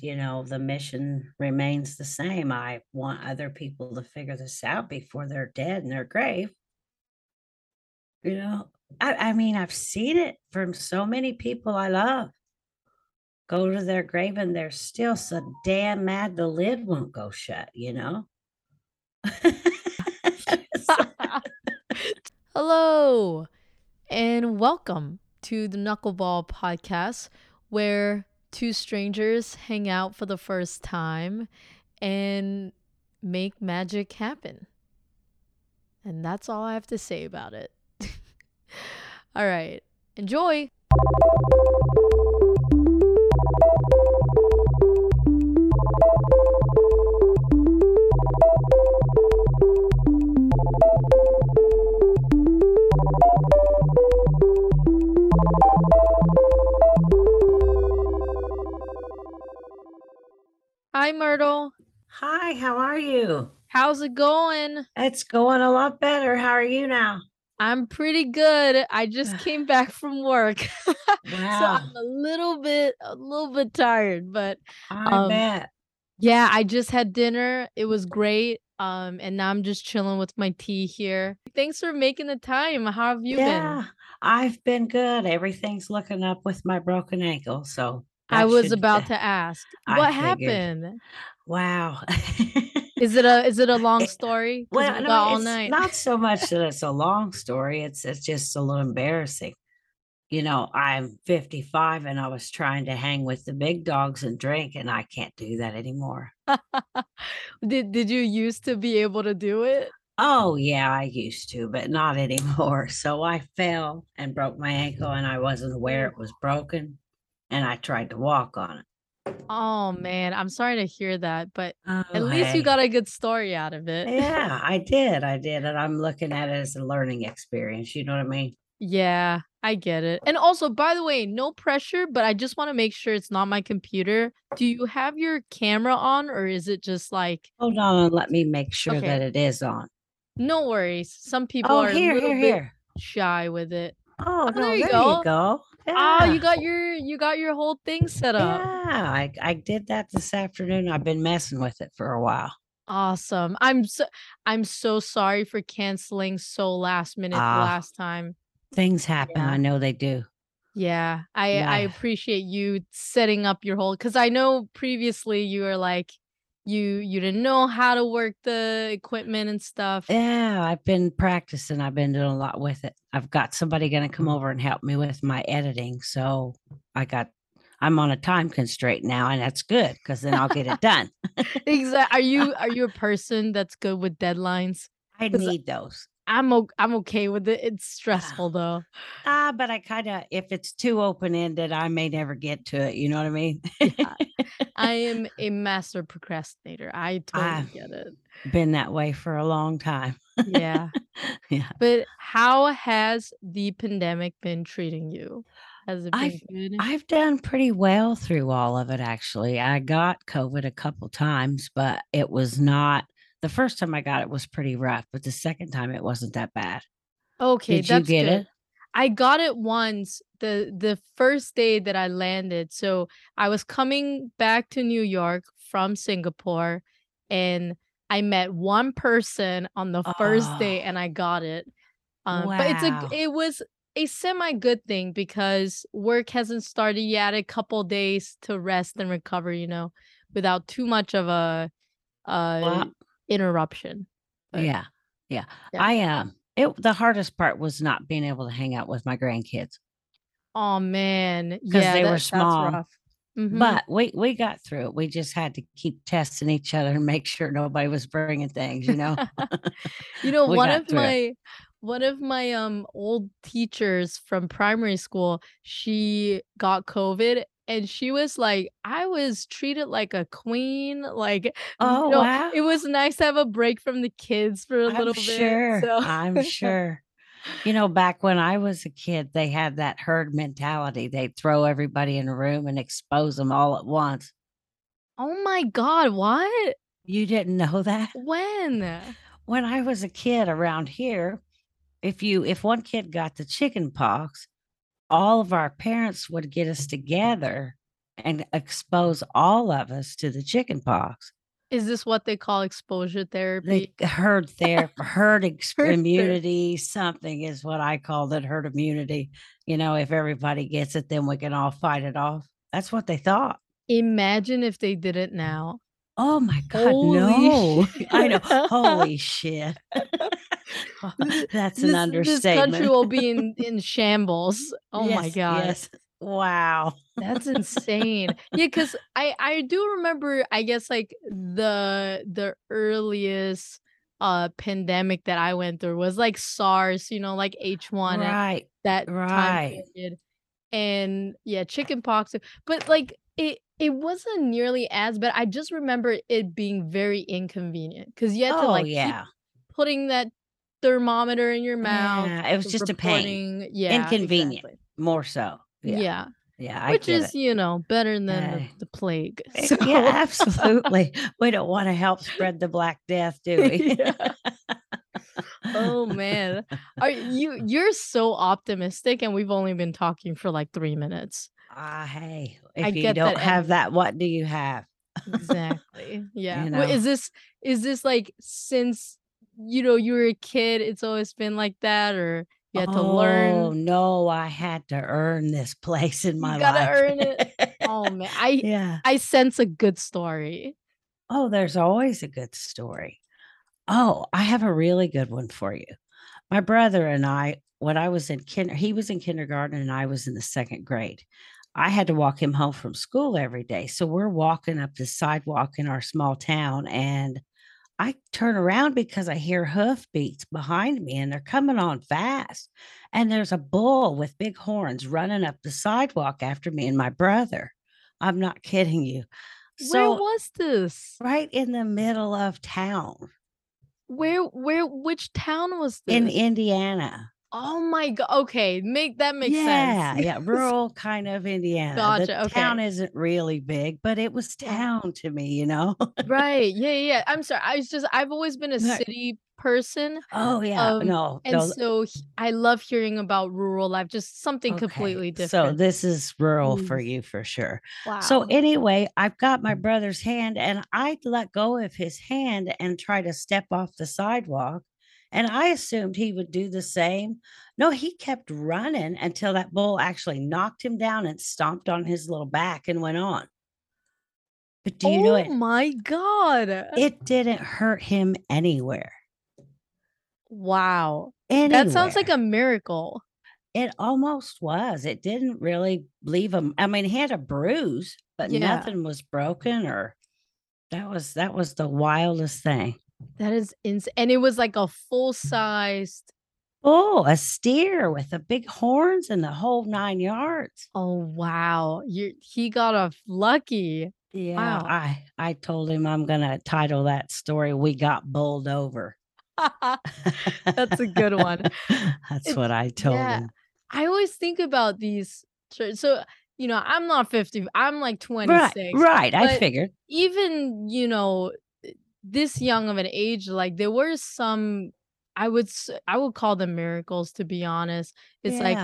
you know, the mission remains the same. I want other people to figure this out before they're dead in their grave. You know, I, I mean, I've seen it from so many people I love. Go to their grave and they're still so damn mad the lid won't go shut, you know? Hello, and welcome to the Knuckleball podcast, where two strangers hang out for the first time and make magic happen. And that's all I have to say about it. all right, enjoy. Hi, Myrtle. Hi, how are you? How's it going? It's going a lot better. How are you now? I'm pretty good. I just came back from work. Wow. so I'm a little bit a little bit tired, but I um, bet. yeah, I just had dinner. It was great. Um and now I'm just chilling with my tea here. Thanks for making the time. How have you Yeah, been? I've been good. Everything's looking up with my broken ankle, so I was about to ask. What happened? Wow. Is it a is it a long eh, story? Well, we no, all it's night. not so much that it's a long story, it's it's just a little embarrassing. You know, I'm 55 and I was trying to hang with the big dogs and drink, and I can't do that anymore. Did did you used to be able to do it? Oh, yeah, I used to, but not anymore. So I fell and broke my ankle, and I wasn't aware it was broken, and I tried to walk on it. Oh man, I'm sorry to hear that, but Oh, at least you got a good story out of it. Yeah, I did. I did. And I'm looking at it as a learning experience. You know what I mean? Yeah, I get it. And also, by the way, no pressure, but I just want to make sure it's not my computer. Do you have your camera on or is it just like, Hold on and let me make sure okay, that it is on. no worries. Some people Oh, are a here, little here, bit here. shy with it. Oh, Oh, there you there you go. Go. Oh, you got your you got your whole thing set up. Yeah, I, I did that this afternoon. I've been messing with it for a while. Awesome. I'm so I'm so sorry for canceling so last minute Ah, last time. things happen. I know they do. Yeah, I I appreciate you setting up your whole because I know previously you were like you you didn't know how to work the equipment and stuff. Yeah, I've been practicing. I've been doing a lot with it. I've got somebody going to come mm. over and help me with my editing. So I got, I'm on a time constraint now, and that's good because then I'll get it done. Exactly. Are you are you a person that's good with deadlines? I need those. I'm o- I'm okay with it. It's Ah, stressful though. ah, but I kind of, if it's too open ended, I may never get to it. You know what I mean? Yeah, I am a master procrastinator. I totally I've get it. been that way for a long time. Yeah. Yeah. But how has the pandemic been treating you? Has it I've been good? I've done pretty well through all of it actually. I got COVID a couple times, but it was not the first time I got it was pretty rough, but the second time it wasn't that bad. Okay, Did you get good. it? I got it once the the first day that I landed. So I was coming back to New York from Singapore and I met one person on the first day Oh, and I got it. Um, but it's a wow. it was a semi good thing because work hasn't started yet. A couple days to rest and recover, you know, without too much of a uh Well, interruption. But yeah. Yeah. yeah. I um it the hardest part was not being able to hang out with my grandkids Oh man, because yeah, they were that that's small. rough. Mhm. But we we got through it. We just had to keep testing each other and make sure nobody was bringing things, you know. You know, one of through it. my one of my um old teachers from primary school, she got COVID and she was like, I was treated like a queen. Like, you Oh, know, it was nice to have a break from the kids for a I'm little bit. sure. So I'm sure. You know, back when I was a kid, they had that herd mentality. They'd throw everybody in a room and expose them all at once. Oh my God, what? You didn't know that? When? When I was a kid around here, if you if one kid got the chicken pox, all of our parents would get us together and expose all of us to the chicken pox. Is this what they call exposure The therapy? herd there, herd ex- Herd ther- immunity, something is what I call it, herd immunity. You know, if everybody gets it, then we can all fight it off. That's what they thought. Imagine if they did it now. Oh my God, Holy no. I know. Holy shit. That's an This, understatement. this country will be in, in shambles. Oh my Yes, god. Yes. Wow. That's insane. Yeah, because I I do remember I guess like the the earliest uh pandemic that I went through was like SARS, you know, like H1 at Right. that Right. period. And yeah, chicken pox. But like it it wasn't nearly as bad. I just remember it being very inconvenient because you had to Oh, like keep yeah. putting that thermometer in your mouth. Yeah. It was just a pain. reporting- Yeah, Inconvenient. exactly. More so. Yeah. Yeah. Yeah. I Which is, it. you know, better than the, the plague. Eh, So, Yeah, absolutely. we don't want to help spread the Black Death, do we? Oh man. Are you you're so optimistic and we've only been talking for like 3 minutes. Ah, hey, I if you get don't that have energy. that, what do you have? Exactly. Yeah. You know. Is this is this like since you know you were a kid it's always been like that or you had to oh, learn oh no, I had to earn this place in my you got to life. earn it. Oh man. I yeah. I sense a good story. Oh, there's always a good story. Oh, I have a really good one for you. My brother and I, when I was in kinder, he was in kindergarten and I was in the second grade. I had to walk him home from school every day. So we're walking up the sidewalk in our small town and I turn around because I hear hoofbeats behind me and they're coming on fast. And there's a bull with big horns running up the sidewalk after me and my brother. I'm not kidding you. Where So, was this? right in the middle of town Where where which town was this? in Indiana. Oh my god. Okay, make that makes yeah, sense. yeah, yeah, rural kind of Indiana. The Gotcha, town isn't really big, but it was town to me, you know? Right. Yeah, yeah. I'm sorry. I was just I've always been a city person. Oh, yeah. Um No, and no. so he- I love hearing about rural life, just something Okay. completely different. So this is rural for you for sure. Wow. So anyway, I've got my brother's hand and I let go of his hand and try to step off the sidewalk. And I assumed he would do the same. No, he kept running until that bull actually knocked him down and stomped on his little back and went on. But do you know oh it? Oh my god. Uh it didn't hurt him anywhere. Wow. That sounds like a miracle. It almost was. It didn't really leave him. I mean, he had a bruise, but Yeah. nothing was broken or that was that was the wildest thing. That is insane. And it was like a full-sized Oh, a steer with the big horns and the whole nine yards. Oh wow. You he got off lucky. Yeah, Wow. I I told him I'm gonna title that story "We Got Bowled Over." That's a good one. That's what I told yeah. him. I always think about these so, you know, I'm not 50, I'm like 26. right. I But figured. even, you know, this young of an age, like there were some I would i would call them miracles to be honest. It's like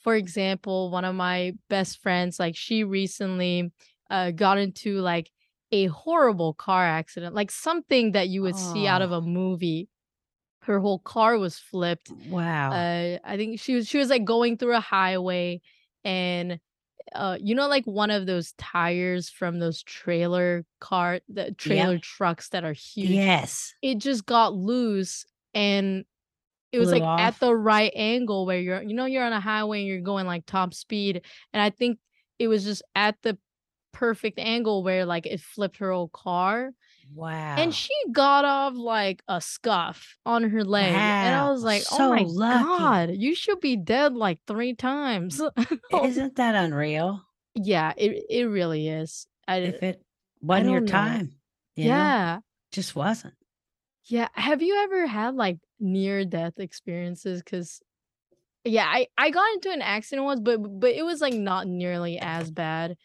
for example, one of my best friends, like she recently uh got into like a horrible car accident, like something that you would see out of Oh, a movie. Her whole car was flipped. wow. Uh I think she was she was like going through a highway and uh you know like one of those tires from those trailer car the trailer Yep. trucks that are huge. Yes. It just got loose and it was Blew like at the right angle where you're you know you're on a highway and you're going like top speed and I think it was just at the perfect angle where like it flipped her old car and she got off like a scuff on her leg and I was like, "Oh my lucky. god, you should be dead like 3 times." Oh, Isn't that unreal? yeah, it it really is. I If it wasn't your know. time, you know, Yeah. just wasn't. Yeah, have you ever had like near death experiences cuz Yeah, I I got into an accident once, but but it was like not nearly as bad.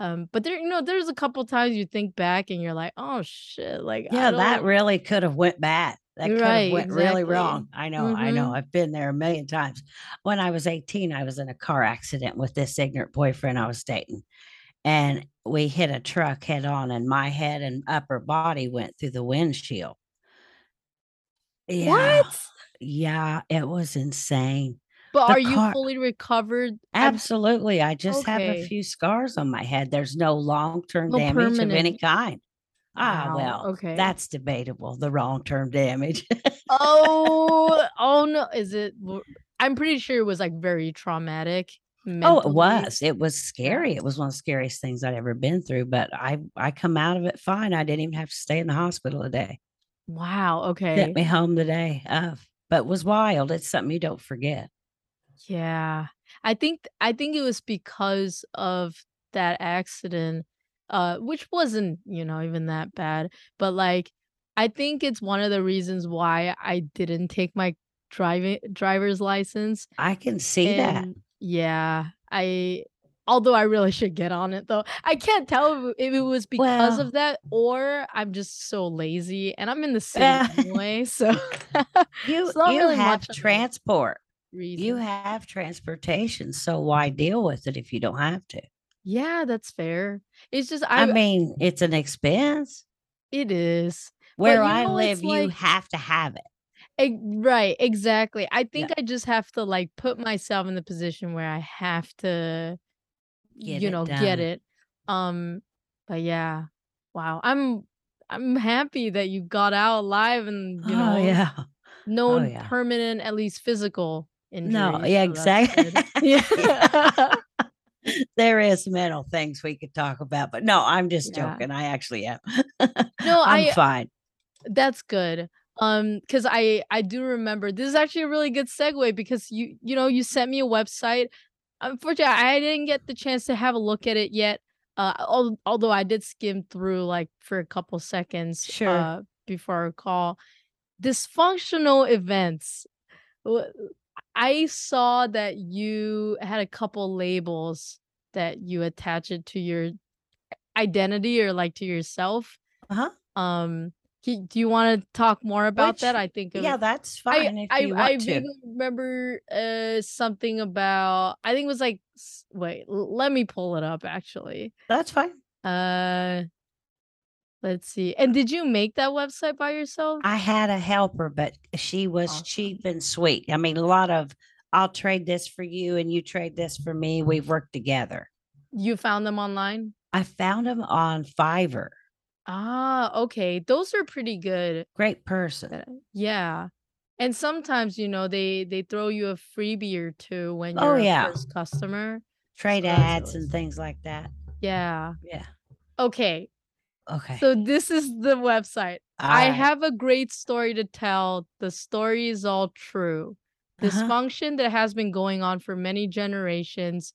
Um, but there, you know, there's a couple times you think back and you're like, oh shit, like Yeah, that really could have went bad. That could have Right, went really wrong. I know, I know. Mm-hmm. I've been there a million times. When I was 18, I was in a car accident with this ignorant boyfriend I was dating. and we hit a truck head on, and my head and upper body went through the windshield. Yeah. What? Yeah, it was insane. But The are you car fully recovered? Absolutely, I just have a few scars on my head. There's no long-term No damage of any kind. Ah, Wow, well, okay. that's debatable, the long-term damage. Oh, oh no, is it I'm pretty sure it was, like, very traumatic Oh, it was. It was scary. It was one of the scariest things I'd ever been through, but I I come out of it fine. I didn't even have to stay in the hospital a day. Wow, Sent okay. me home the day of, but it was wild. It's something you don't forget. Yeah. I think I think it was because of that accident, uh, which wasn't, you know, even that bad, but, like, I think it's one of the reasons why I didn't take my driving driver's license, I can see that. yeah, I although I really should get on it though. I can't tell if it was because Well of that or I'm just so lazy, and I'm in the city anyway, so You you really have much transport. You have transportation, so why deal with it if you don't have to? Yeah, that's fair. It's just I I mean, it's an expense. It is, Where I know, live, you have to have it. Right, exactly. I Yeah. think I just have to, like, put myself in the position where I have to, Get you know, get it. Um, but yeah. Wow, I'm I'm happy that you got out alive and, you Oh, know, yeah. Oh, no yeah. permanent, at least physical No, yeah, so that's exact good. Yeah. Yeah. There is mental things we could talk about, but no, I'm just Yeah. joking. I actually am. No, I'm I fine. That's good. Um, because I I do remember this is actually a really good segue because you you know, you sent me a website. Unfortunately, I didn't get the chance to have a look at it yet, uh, although I did skim through, like, for a couple seconds, Sure. uh, before our call. Dysfunctional events. I saw that you had a couple labels that you attach it to your identity or, like, to yourself. Uh-huh. Um, do you wanna talk more about that? I think yeah, that's I fine if I you I want to. remember, uh, something about I think it was, like, wait, let me pull it up actually. That's fine. Uh let's see, and did you make that website by yourself? I had a helper, but she was Awesome. cheap and sweet. I mean, a lot of, "I'll trade this for you, and you trade this for me." We've worked together. You found them online? I found them on Fiverr. Ah, okay. Those are pretty good. Great person. Uh, yeah. And sometimes, you know, they they throw you a freebie or 2 when Oh, you're a yeah. first customer, Trade so ads and things like that. Yeah. Yeah. Okay. Okay. So this is the website. "I have a great story to tell. The story is all true. Uh-huh. Dysfunction that has been going on for many generations,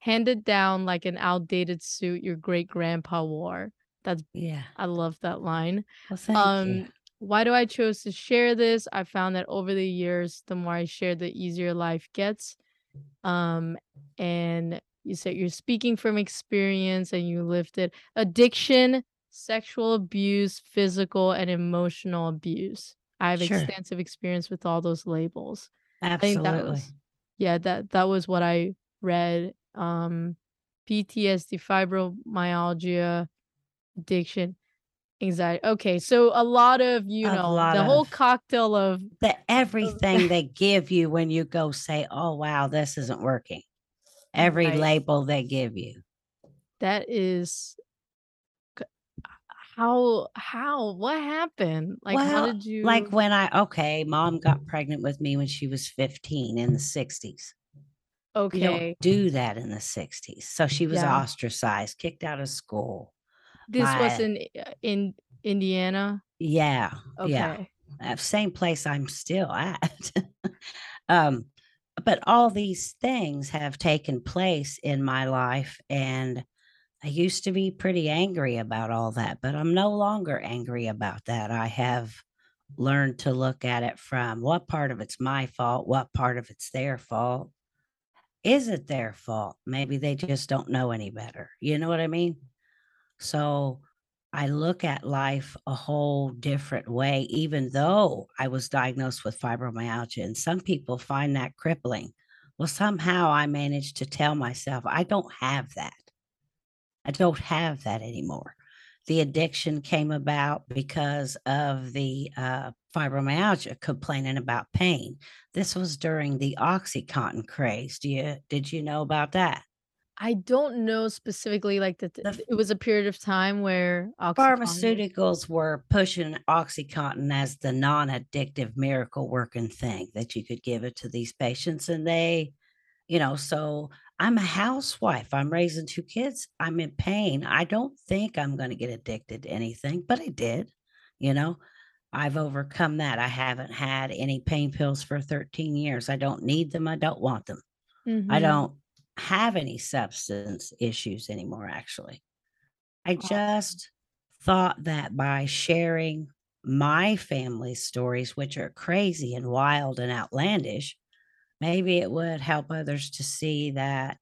handed down like an outdated suit your great-grandpa wore." That's Yeah. I love that line. Well, thank you. Um, "Why do I chose to share this? I found that over the years, the more I share, the easier life gets." Um, and you said you're speaking from experience and you lived it. Addiction, sexual abuse, physical, and emotional abuse. I have Sure. extensive experience with all those labels. Think that Absolutely. was yeah, that that was what I read. Um, PTSD, fibromyalgia, addiction, anxiety okay, so a lot of, you A know, the whole cocktail of the of everything they give you when you go say, "Oh, wow, this isn't working." Every label they give you. That is how how? What happened? Like, how did you like, when I okay, mom got pregnant with me when she was 15 in the '60s. You don't Okay. do that in the '60s, so she was Yeah. ostracized, kicked out of school. This was My in, uh, in Indiana? Yeah, yeah. Okay. Uh, same place I'm still at. Um, but all these things have taken place in my life, and I used to be pretty angry about all that, but I'm no longer angry about that. I have learned to look at it from what part of it's my fault, what part of it's their fault. Is it their fault? Maybe they just don't know any better, you know what I mean? So, I look at life a whole different way even though I was diagnosed with fibromyalgia, and some people find that crippling. Well, somehow I managed to tell myself, "I don't have that." I don't have that anymore. The addiction came about because of the uh, fibromyalgia, complaining about pain. This was during the OxyContin craze. Do you did you know about that? I don't know specifically like that The it was a period of time where Oxycontin Pharmaceuticals were pushing OxyContin as the non-addictive miracle working thing that you could give it to these patients, and they you know, so I'm a housewife, I'm raising 2 kids, I'm in pain, I don't think I'm gonna get addicted to anything, but I did, you know? I've overcome that, I haven't had any pain pills for 13 years, I don't need them, I don't want them. I Mhm. don't have any substance issues anymore, actually. I just thought that by sharing my family stories, which are crazy and wild and outlandish, maybe it would help others to see that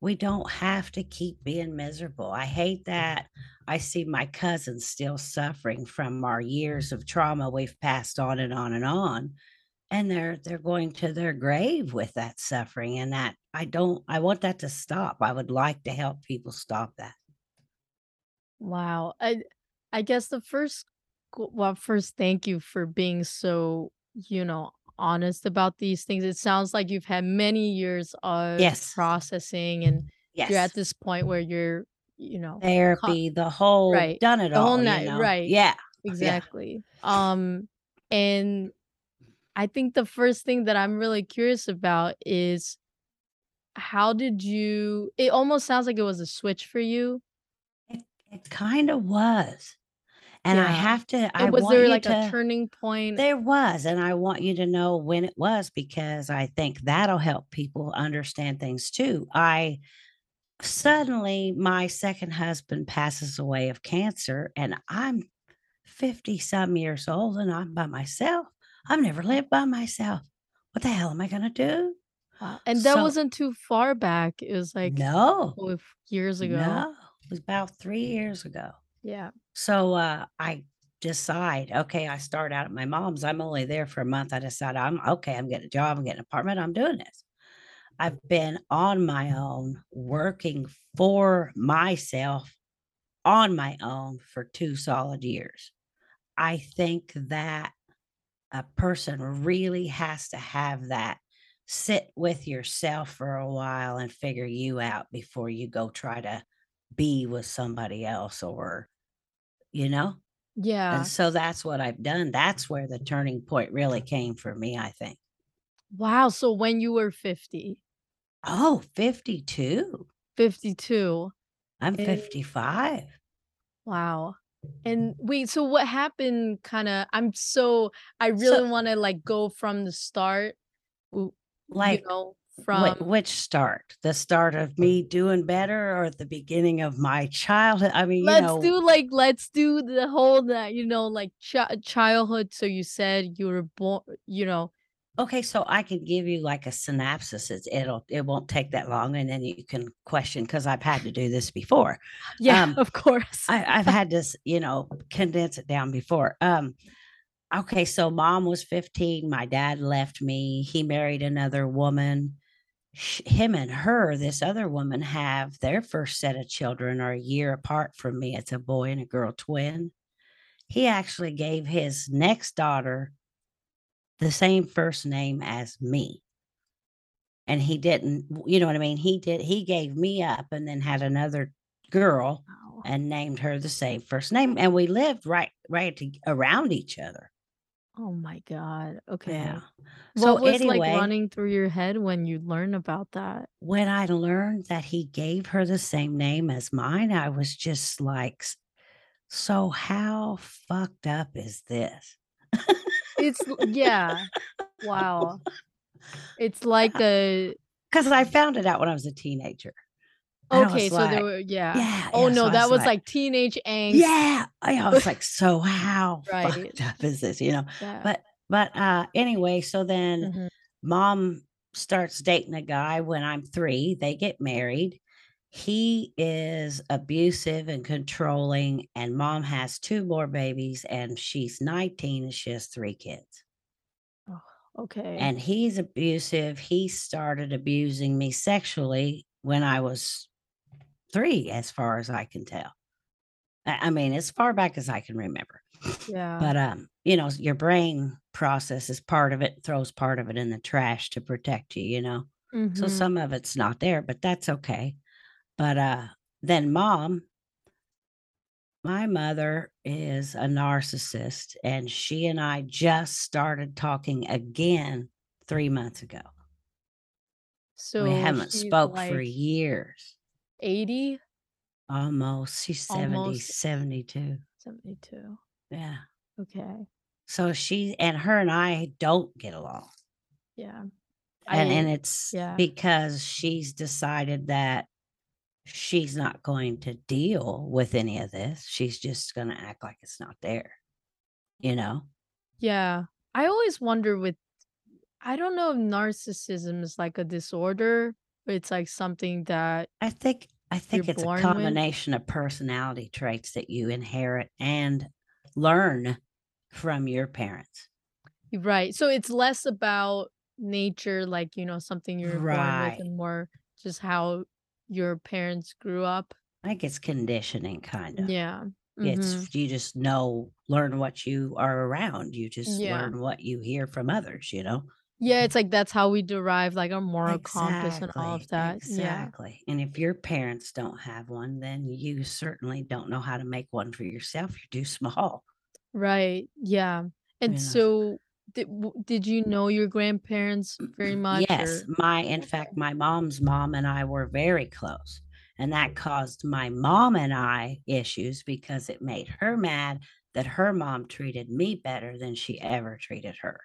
we don't have to keep being miserable. I hate that I see my cousins still suffering from our years of trauma we've passed on and on and on, and they're they're going to their grave with that suffering, and that I don't I want that to stop. I would like to help people stop that. Wow. I I guess the first well, first, thank you for being so, you know, honest about these things. It sounds like you've had many years of Yes. processing, and you're at this point where you're, you know, Therapy, the whole right. done it The whole all, you night, know? right. Yeah. Yeah. Exactly. Um, and I think the first thing that I'm really curious about is how did you it almost sounds like it was a switch for you. It it kinda was, and I have to I was want there, like, a turning point? there was, and I want you to know when it was because I think that'll help people understand things too. I suddenly, my 2nd husband passes away of cancer, and I'm 50 some years old, and I'm by myself. I've never lived by myself. What the hell am I gonna do? Wow, and that So wasn't too far back. It was, like, No. years ago. No. It was about 3 years ago. Yeah. So, uh, I decide, okay, I start out at my mom's, I'm only there for a month, I decide I'm okay, I'm getting a job, I'm getting an apartment, I'm doing this. I've been on my own, working for myself on my own for 2 solid years. I think that a person really has to have that sit with yourself for a while and figure you out before you go try to be with somebody else or you know? Yeah. And so that's what I've done. That's where the turning point really came for me, I think. Wow, so when you were 50? Oh, 52. 52. I'm And 55. Wow. And wait, so what happened kinda I'm so I So really wanna, like, go from the start, w you know, from which start? The start of oh. me doing better or the beginning of my childhood? I mean, you Let's know do, like let's do the whole that, you know, like, chi childhood. So you said you were born, you know Okay, so I can give you, like, a synopsis. It's it'll it won't take that long, and then you can question because I've had to do this before. Yeah, Um, of course. I I've had this, you know, condense it down before. Um, okay, so mom was 15, my dad left me, he married another woman. Him and her, this other woman, have their 1st set of children are a year apart from me. It's a boy and a girl twin. He actually gave his next daughter the same first name as me. And he didn't you know what I mean? He did he gave me up and then had another girl Wow. and named her the same first name, and we lived right right to around each other. Oh my god, Okay. Yeah. So, What was, like, running through your head when you learn about that? when I learned that he gave her the same name as mine, I was just like, so how fucked up is this?" It's yeah. Wow. It's like a 'Cause I found it out when I was a teenager. Okay, so there were yeah. yeah, Oh, yeah, no, I that was like like, teenage angst. Yeah! I was like, "So how Right. fucked up is this?" You know? Yeah. But but, uh, anyway, so then Mhm. mom starts dating a guy when I'm 3, they get married. He is abusive and controlling, and mom has 2 more babies, and she's 19, and she has 3 kids. Oh, okay. And he's abusive, he started abusing me sexually when I was 3 as far as I can tell. I mean, as far back as I can remember. Yeah. But, um, you know, your brain processes part of it, throws part of it in the trash to protect you, you know? So Mhm. some of it's not there, but that's okay. But, uh, then mom my mother is a narcissist, and she and I just started talking again 3 months ago. So we haven't spoke for years. 80? Almost. She's 70, Almost 72. 72. Yeah. Okay. So she and her and I don't get along. Yeah. And and it's yeah. because she's decided that she's not going to deal with any of this. She's just gonna act like it's not there, you know? Yeah. I always wonder with I don't know if narcissism is like a disorder, but it's like something that I think I think it's a born with. combination of personality traits that you inherit and learn from your parents. Right. So it's less about nature, like, you know, something you're born with and more just how your parents grew up. I think it's conditioning kinda. Yeah. Mhm. It's you just know learn what you are around. You just Yeah. learn what you hear from others, you know? Yeah, it's like that's how we derive like our moral compass and all of Exactly, that. Yeah. exactly. And if your parents don't have one, then you certainly don't know how to make one for yourself. You're too small. Right. Yeah. And You know? so did did you know your grandparents mm, very mm, much Yes, or my in fact, my mom's mom and I were very close, and that caused my mom and I issues because it made her mad that her mom treated me better than she ever treated her.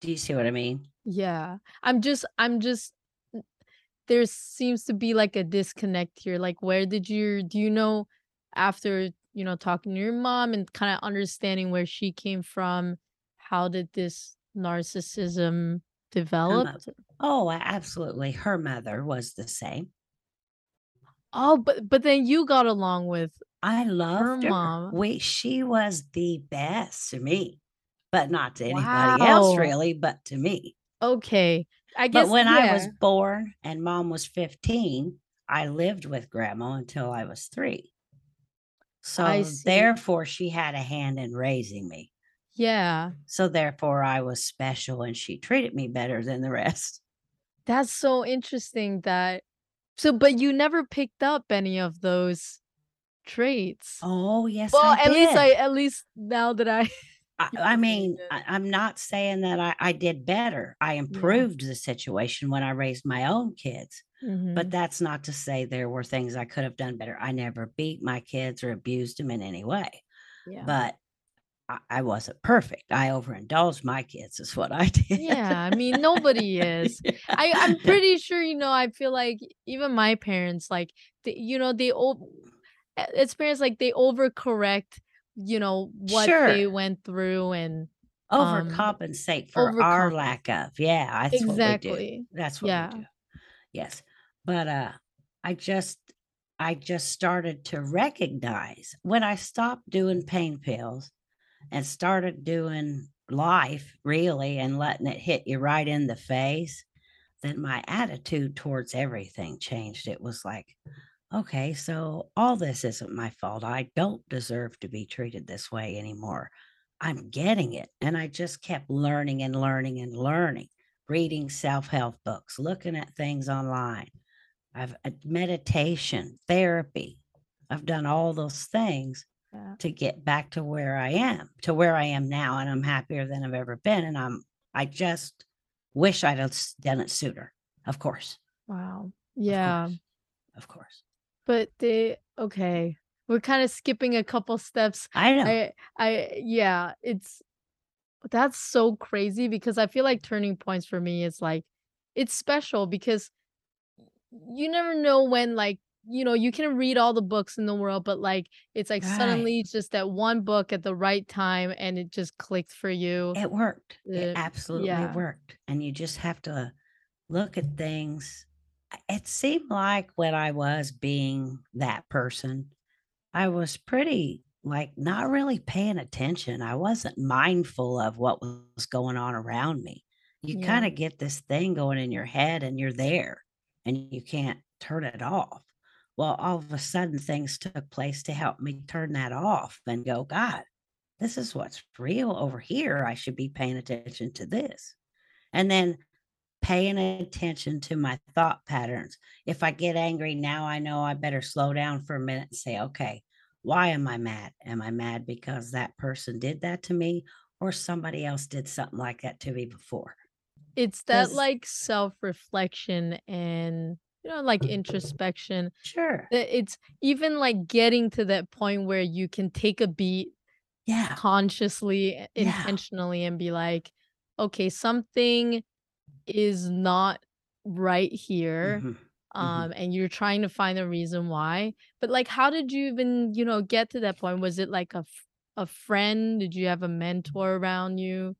Do you see what I mean? Yeah. I'm just I'm just there seems to be like a disconnect here. Like, where did you do you know after, you know, talking to your mom and kinda understanding where she came from, how did this narcissism develop? Oh, absolutely. Her mother was the same. Oh, but but then you got along with I her loved her. mom. We she was the best to me, but not to anybody else really, but to me. Okay. I guess But when I was born and mom was 15, I lived with grandma until I was 3. So, therefore, she had a hand in raising me. Yeah. So, therefore, I was special and she treated me better than the rest. That's so interesting that so but you never picked up any of those traits? Oh, yes, Well, I at least I at least now that I I I told me you mean. I I'm not saying that I I did better. I Yeah. improved the situation when I raised my own kids, but Mhm. that's not to say there were things I could have done better. I never beat my kids or abused them in any way, Yeah. but I wasn't perfect. I overindulged my kids is what I did. Yeah, I mean, nobody is. I I'm pretty sure, you know, I feel like even my parents, like, they you know, they it's parents, like, they overcorrect, you know, what they went through and, um, Overcompensate for our lack of yeah, that's what we do. Exactly. That's what we Yeah. do. Yes. But, uh, I just I just started to recognize when I stopped doing pain pills and started doing life, really, and letting it hit you right in the face, then my attitude towards everything changed. It was like, "Okay, so all this isn't my fault. I don't deserve to be treated this way anymore. I'm getting it." And I just kept learning and learning and learning, reading self-help books, looking at things online. I've uh, meditation, therapy. I've done all those things Yeah. to get back to where I am to where I am now, and I'm happier than I've ever been, and I'm I just wish I'd have done it sooner. Of course. Wow. Of Yeah. course. Of course. But they okay. We're kinda skipping a couple steps. I know. I I yeah, it's that's so crazy because I feel like turning points for me is, like it's special because you never know when, like you know, you can read all the books in the world, but, like, it's, like, Right. suddenly it's just that one book at the right time, and it just clicked for you. It worked. It Eh absolutely yeah. worked, and you just have to look at things it seemed like when I was being that person, I was pretty, like, not really paying attention. I wasn't mindful of what was going on around me. You Yeah. kinda get this thing going in your head, and you're there, and you can't turn it off. Well, all of a sudden, things took place to help me turn that off and go, God, this is what's real over here. I should be paying attention to this. And then paying attention to my thought patterns. If I get angry now, I know I better slow down for a minute and say, okay, why am I mad? Am I mad because that person did that to me or somebody else did something like that to me before? It's that, like, self-reflection and, you know, like, introspection sure. it's even, like, getting to that point where you can take a beat Yeah. consciously, Yeah. intentionally, and be like, "Okay, something is not right here," Mhm. Mhm. um, and you're trying to find a reason why. But, like, how did you even, you know, get to that point? Was it like a a friend? Did you have a mentor around you?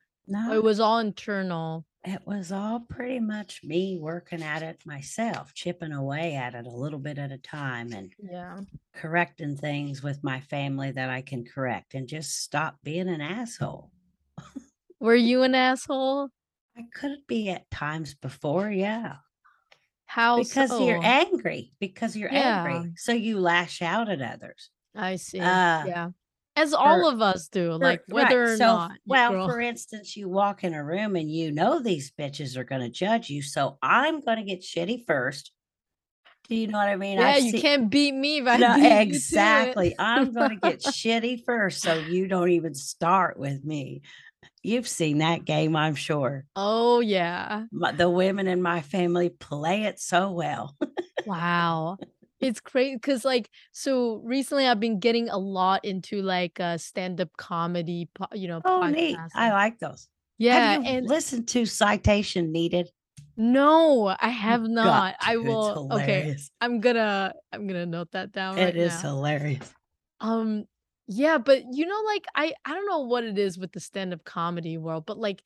Or No, it was all internal? it was all pretty much me working at it myself, chipping away at it a little bit at a time and Yeah. correcting things with my family that I can correct and just stop being an asshole. Were you an asshole? I could be at times before, yeah. How Because you're angry, because you're Yeah, angry, so you lash out at others. I see. Uh, Yeah. As all of us do, like, for right, whether or so not well, grow for instance, you walk in a room and you know these bitches are gonna judge you, so I'm gonna get shitty first. Do you know what I mean? Yeah, I've you seen can't beat me if I no, exactly. I'm gonna get shitty first, so you don't even start with me. You've seen that game, I'm sure. Oh, yeah. My the women in my family play it so well. Wow. It's crazy because, like so recently I've been getting a lot into, like, uh, stand-up comedy you know, Oh, neat. I like those. Have Yeah, you and listened to Citation Needed? No, I have not. I will okay. I'm gonna I'm gonna note that down It right is now. hilarious. Um, yeah, but you know, like I I don't know what it is with the stand-up comedy world, but like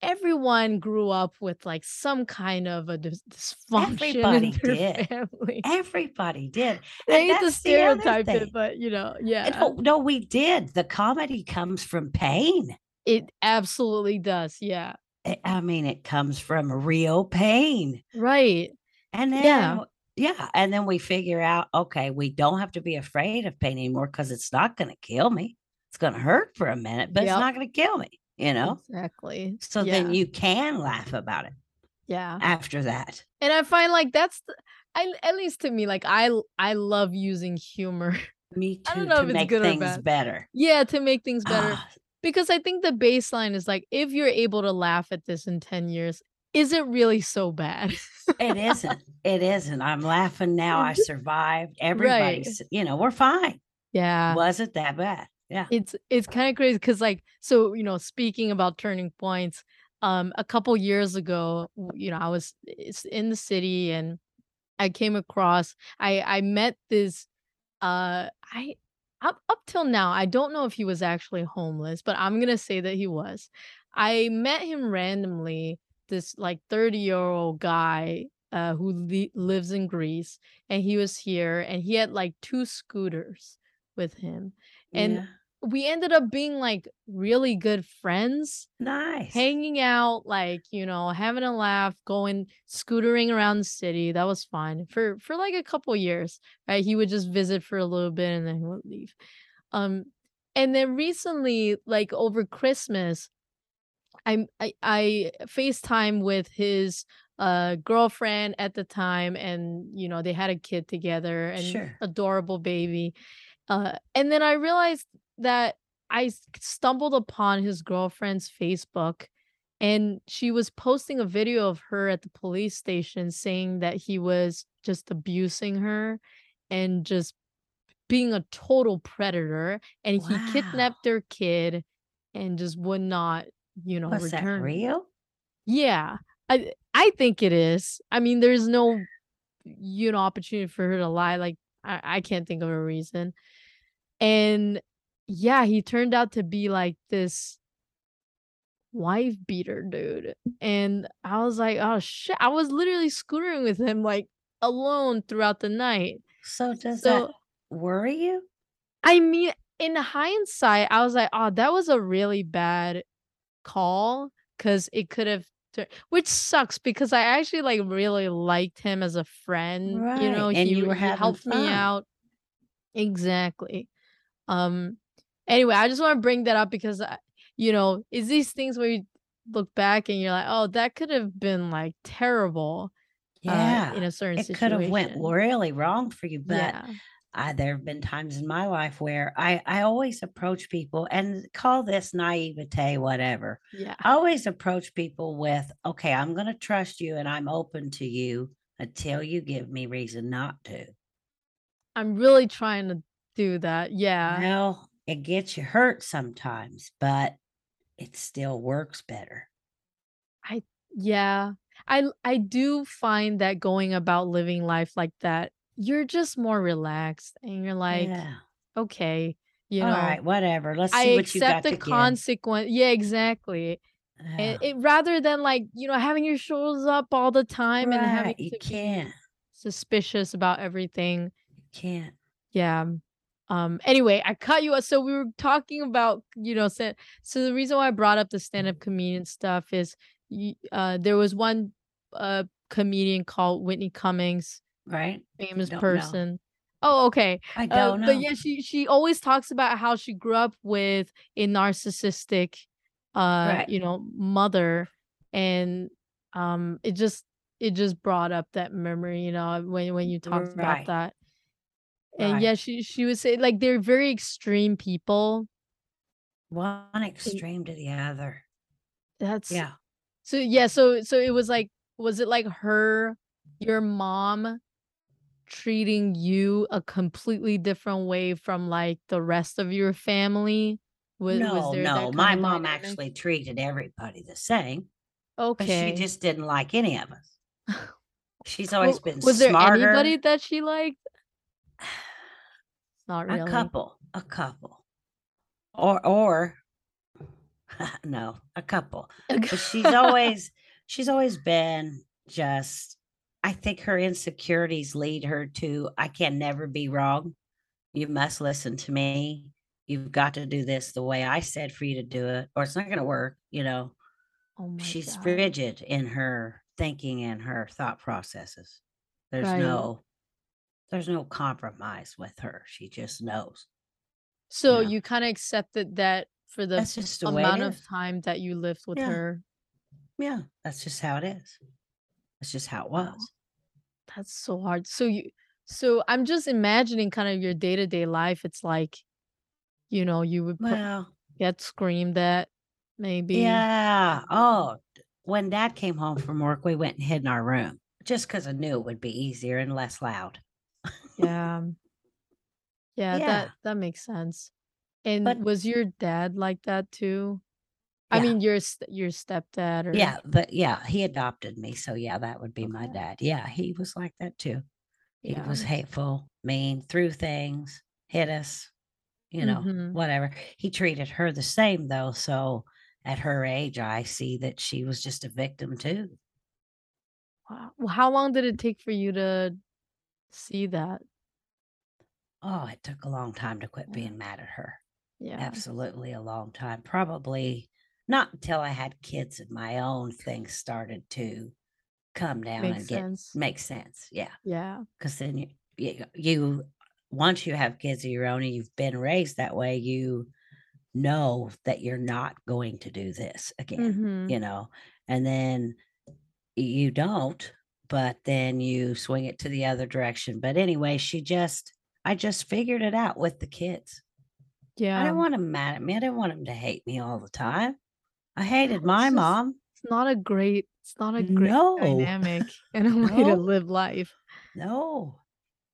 everyone grew up with like some kind of a dys dysfunction Everybody did. family. Everybody did, and hate to the stereotype it, but you know, yeah, no, no, we did. The comedy comes from pain. it absolutely does. Yeah. I I mean, it comes from real pain. Right. And then Yeah. Yeah, and then we figure out, okay, we don't have to be afraid of pain anymore because it's not gonna kill me. It's gonna hurt for a minute, but it's not gonna kill me, you know? Exactly. So then you can laugh about it Yeah. after that. And I find like that's the I at least to me, like I, I love using humor. Me too. I don't know to if it's good or bad. better. Yeah, to make things better. Ah, Because I think the baseline is like, if you're able to laugh at this in 10 years, is it really so bad? it isn't. It isn't. I'm laughing now. I survived. Right. Everybody's, you know, we're fine. Yeah. Wasn't that bad. Yeah. It's it's kinda crazy because like so, you know, speaking about turning points, um, a couple years ago, you know, I was in the city and I came across I I met this, uh, I up up till now, I don't know if he was actually homeless, but I'm gonna say that he was. I met him randomly, this, like, thirty-year-old guy, uh, who li lives in Greece, and he was here, and he had, like, 2 scooters with him, and Yeah. we ended up being, like, really good friends. Nice. Hanging out, like, you know, having a laugh, going scootering around the city, that was fun for for, like, a couple years, right? He would just visit for a little bit and then he would leave. Um, and then recently, like, over Christmas, I'm I I FaceTime with his, uh, girlfriend at the time, and, you know, they had a kid together and Sure. adorable baby. Uh, and then I realized that I stumbled upon his girlfriend's Facebook, and she was posting a video of her at the police station saying that he was just abusing her and just being a total predator, and he kidnapped their kid and just would not, you know, Was that return real? Yeah, I I think it is. I mean, there's no, you know, opportunity for her to lie, like, I I can't think of a reason. And yeah, he turned out to be like this wife beater dude. And I was like, "Oh shit." I was literally scootering with him like alone throughout the night. So does that So, worry you? I mean, in hindsight, I was like, "Oh, that was a really bad call because it could have which sucks because I actually, like, really liked him as a friend, you know, and he you were he helped me out Exactly. Um, anyway, I just wanna bring that up because I you know, it's these things where you look back and you're like, "Oh, that could have been, like, terrible," uh, Yeah, in a certain it could have went really wrong for you, but Yeah. I there have been times in my life where I I always approach people and call this naivete, whatever. Yeah. I always approach people with, "Okay, I'm gonna trust you and I'm open to you until you give me reason not to." I'm really trying to do that, yeah. Well, it gets you hurt sometimes, but it still works better. I yeah. I I do find that going about living life like that, you're just more relaxed and you're like, Yeah. "Okay," you know, whatever, let's "I see what you accept got the to give. consequen" Yeah, exactly. It Yeah. it rather than, like, you know, having your shoulders up all the time and having you to can't. suspicious about everything. You can't. Yeah. Um, anyway, I cut you off so we were talking about, you know, sa so the reason why I brought up the stand-up comedian stuff is uh, there was one, uh, comedian called Whitney Cummings, Right? famous Don't know. person Oh, okay. I Uh, don't but know. yeah, she she always talks about how she grew up with a narcissistic, uh, Right. you know, mother, and, um, it just it just brought up that memory, you know, when when you talked about that. And Right. yeah, she she would say, like, they're very extreme people. One extreme to the other. That's Yeah. so yeah, so so it was like was it like her your mom treating you a completely different way from, like, the rest of your family? Was No, there no, my mom dynamic? actually treated everybody the same, Okay. she just didn't like any of us. She's always Well, been was there anybody that she liked? Not really. A couple, a couple. Or or no, a couple. She's always she's always been just I think her insecurities lead her to, "I can never be wrong. You must listen to me. You've got to do this the way I said for you to do it, or it's not gonna work," you know? Oh my She's god. rigid in her thinking and her thought processes. There's Right. no there's no compromise with her, she just knows. So, Yeah. you kinda accepted that for the the amount of time that you lived with Yeah. her. Yeah, that's just how it is. That's just how it was. That's so hard. So you so I'm just imagining kind of your day-to-day life, it's like, you know, you would pro Well get screamed at, maybe. Yeah. Oh, when dad came home from work, we went and hid in our room just because I knew it would be easier and less loud. Yeah. Yeah, that Yeah. that makes sense. And But was your dad like that too? I mean, your your stepdad or Yeah, but yeah, he adopted me, so yeah, that would be my dad. Yeah, he was like that too. He Yeah. was hateful, mean, threw things, hit us, you know, Mhm. whatever. He treated her the same though, so at her age, I see that she was just a victim too. Wow. Well, how long did it take for you to see that? Oh, it took a long time to quit Yeah. being mad at her. Yeah. Absolutely a long time. Probably not until I had kids of my own, things started to come down Makes and get sense. make sense, yeah. Yeah. Because then you you you once you have kids of your own and you've been raised that way, you know that you're not going to do this again, Mhm. you know? And then you don't, but then you swing it to the other direction. But anyway, she just I just figured it out with the kids. Yeah. I didn't want 'em mad at me, I didn't want them to hate me all the time. I hated my just mom. it's not a great it's not a great No. dynamic and a way to live life. No.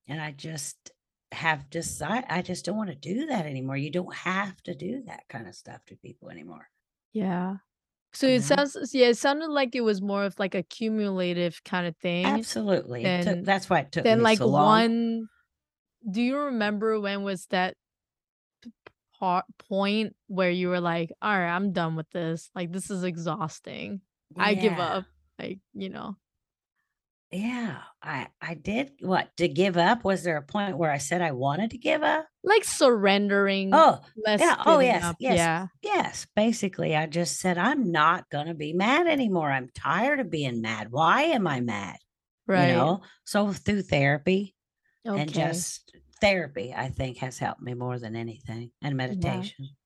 And I just have decide I just don't wanna do that anymore. You don't have to do that kinda stuff to people anymore. Yeah. So it sounds yeah, it sounded like it was more of like a cumulative kinda thing Absolutely, it took that's why it took than me like so long. one do you remember when was that part point where you were like, "Alright, I'm done with this, like, this is exhausting. I give up." Like, you know? Yeah, I I did what, to give up? Was there a point where I said I wanted to give up? Like surrendering, Oh, yeah, oh, yes, up, yes, yeah. yes. Basically, I just said, "I'm not gonna be mad anymore. I'm tired of being mad. Why am I mad?" You Right. know? So through therapy and just therapy, I think has helped me more than anything, and Yeah. meditation.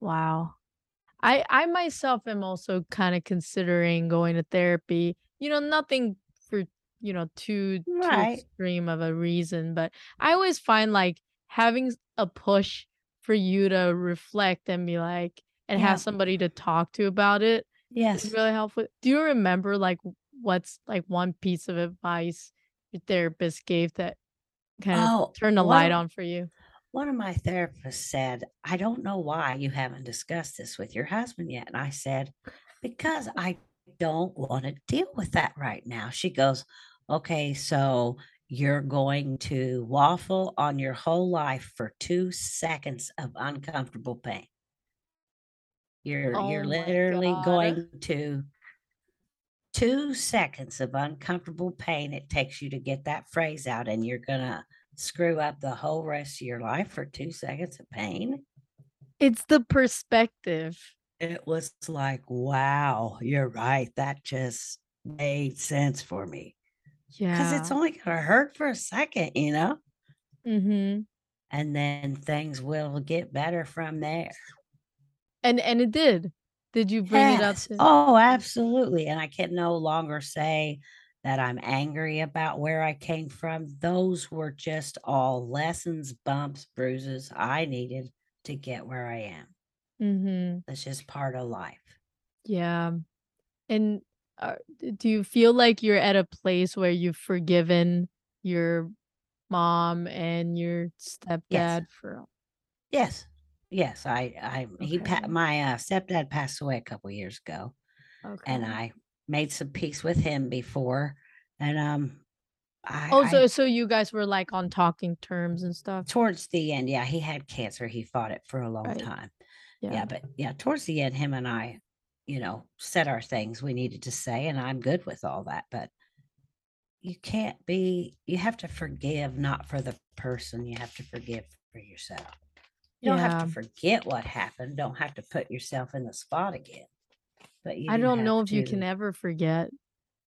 Wow. I I myself am also kinda considering going to therapy, you know, nothing for, you know, too too extreme of a reason, but I always find, like, having a push for you to reflect and be like and have somebody to talk to about it is Yes. really helpful. Do you remember, like, what's, like, one piece of advice your therapist gave that kinda Oh, turned a one light on for you? one of my therapists said, "I don't know why you haven't discussed this with your husband yet." And I said, "Because I don't wanna deal with that right now." She goes, "Okay, so you're going to waffle on your whole life for 2 seconds of uncomfortable pain." You're you're Oh literally god. going to 2 seconds of uncomfortable pain it takes you to get that phrase out, and you're gonna screw up the whole rest of your life for 2 seconds of pain? It's the perspective. It was like, "Wow, you're right." That just made sense for me. Yeah. Because it's only gonna hurt for a second, you know? Mhm. And then things will get better from there. And and it did. Did you bring it up to Oh, absolutely, and I can no longer say that I'm angry about where I came from. Those were just all lessons, bumps, bruises I needed to get where I am. Mm-hmm. That's just part of life. Yeah. And, uh, do you feel like you're at a place where you've forgiven your mom and your Yes. stepdad for Yes. Yes, I I he pa Okay. my, uh, stepdad passed away a couple years ago, and Okay. I made some peace with him before, and, um, I Oh, I so so you guys were, like, on talking terms and stuff? Towards the end, yeah, he had cancer, he fought it for a long Right. time. Yeah. Yeah, but, yeah, towards the end, him and I, you know, said our things we needed to say, and I'm good with all that, but you can't be you have to forgive not for the person, you have to forgive for yourself. You don't have to forget what happened, don't have to put yourself in the spot again, but you I do don't know if you can to ever forget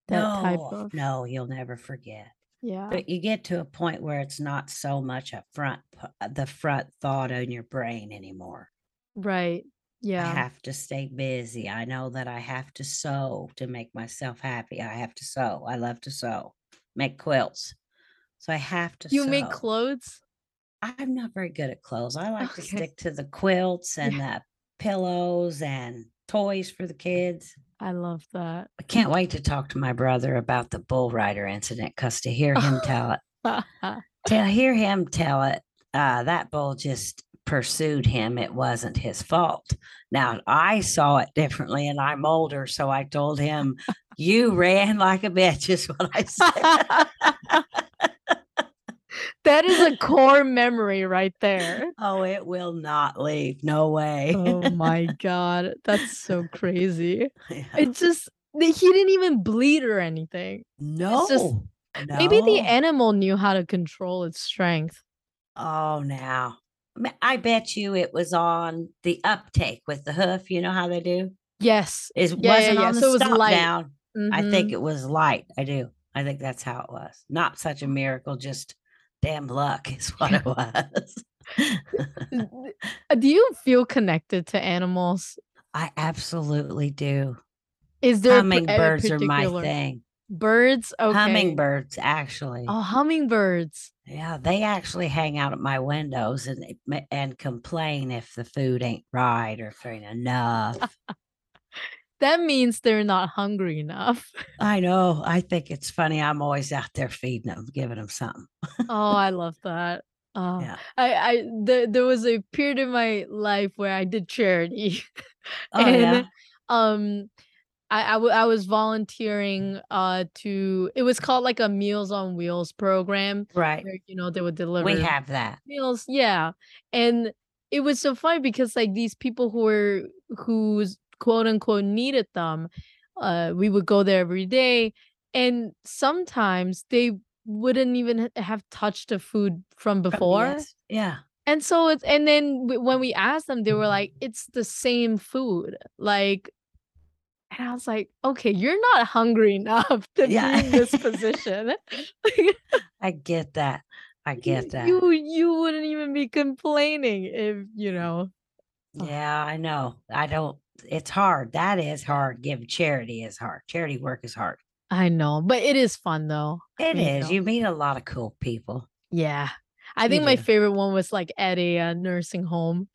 that type No, of no, you'll never forget. Yeah. But you get to a point where it's not so much a front p uh, the front thought on your brain anymore. Right. Yeah, I Yeah. have to stay busy, I know that I have to sew to make myself happy, I have to sew, I love to sew, make quilts. So, I have to You make sew. clothes? I'm not very good at clothes, I like to stick to the quilts Yeah. and the pillows and toys for the kids. I love that. I can't wait to talk to my brother about the bull rider incident 'cause to hear him tell it to hear him tell it, uh, that bull just pursued him, it wasn't his fault. Now, I saw it differently, and I'm older, so I told him, "You ran like a bitch," is what I said. That is a core memory right there. Oh, it will not leave, no way. Oh my god, that's so crazy. Yeah. It just he didn't even bleed or anything. It's just No. maybe the animal knew how to control its strength. Oh, now, I bet you it was on the uptake with the hoof, you know how they do? Yes. It Yeah, yeah, wasn't yeah, on the so it was light. down. I think Mhm. it was light, I do. I think that's how it was. Not such a miracle, just damn luck is what it was. Uh, do you feel connected to animals? I absolutely do. Is there a p a Hummingbirds are my thing. Birds? Okay. Hummingbirds, actually. Oh, hummingbirds. Yeah, they actually hang out at my windows and and complain if the food ain't right or if there ain't enough. That means they're not hungry enough. I know, I think it's funny, I'm always out there feeding them, giving them something. Oh, I love that. Oh, Yeah. I I there there was a period in my life where I did charity, Oh, and, yeah? um, I I wa I was volunteering, uh, to it was called, like, a Meals on Wheels program Right. where, you know, they would deliver We have that. meals Yeah, and it was so funny because, like, these people who were who's quote, unquote "needed them," uh, we would go there every day, and sometimes they wouldn't even have touched the food from before. yes, yeah. And so it's and then when we asked them, they were like, "It's the same food." Like and I was like, "Okay, you're not hungry enough to be in this position." I get that. I get that. you you wouldn't even be complaining if, you know Yeah, I know. I don't it's hard. That is hard. Give charity is hard. Charity work is hard. I know, but it is fun though, It you is. know? You meet a lot of cool people. Yeah. I You think my do. favorite one was, like, at a, uh, nursing home,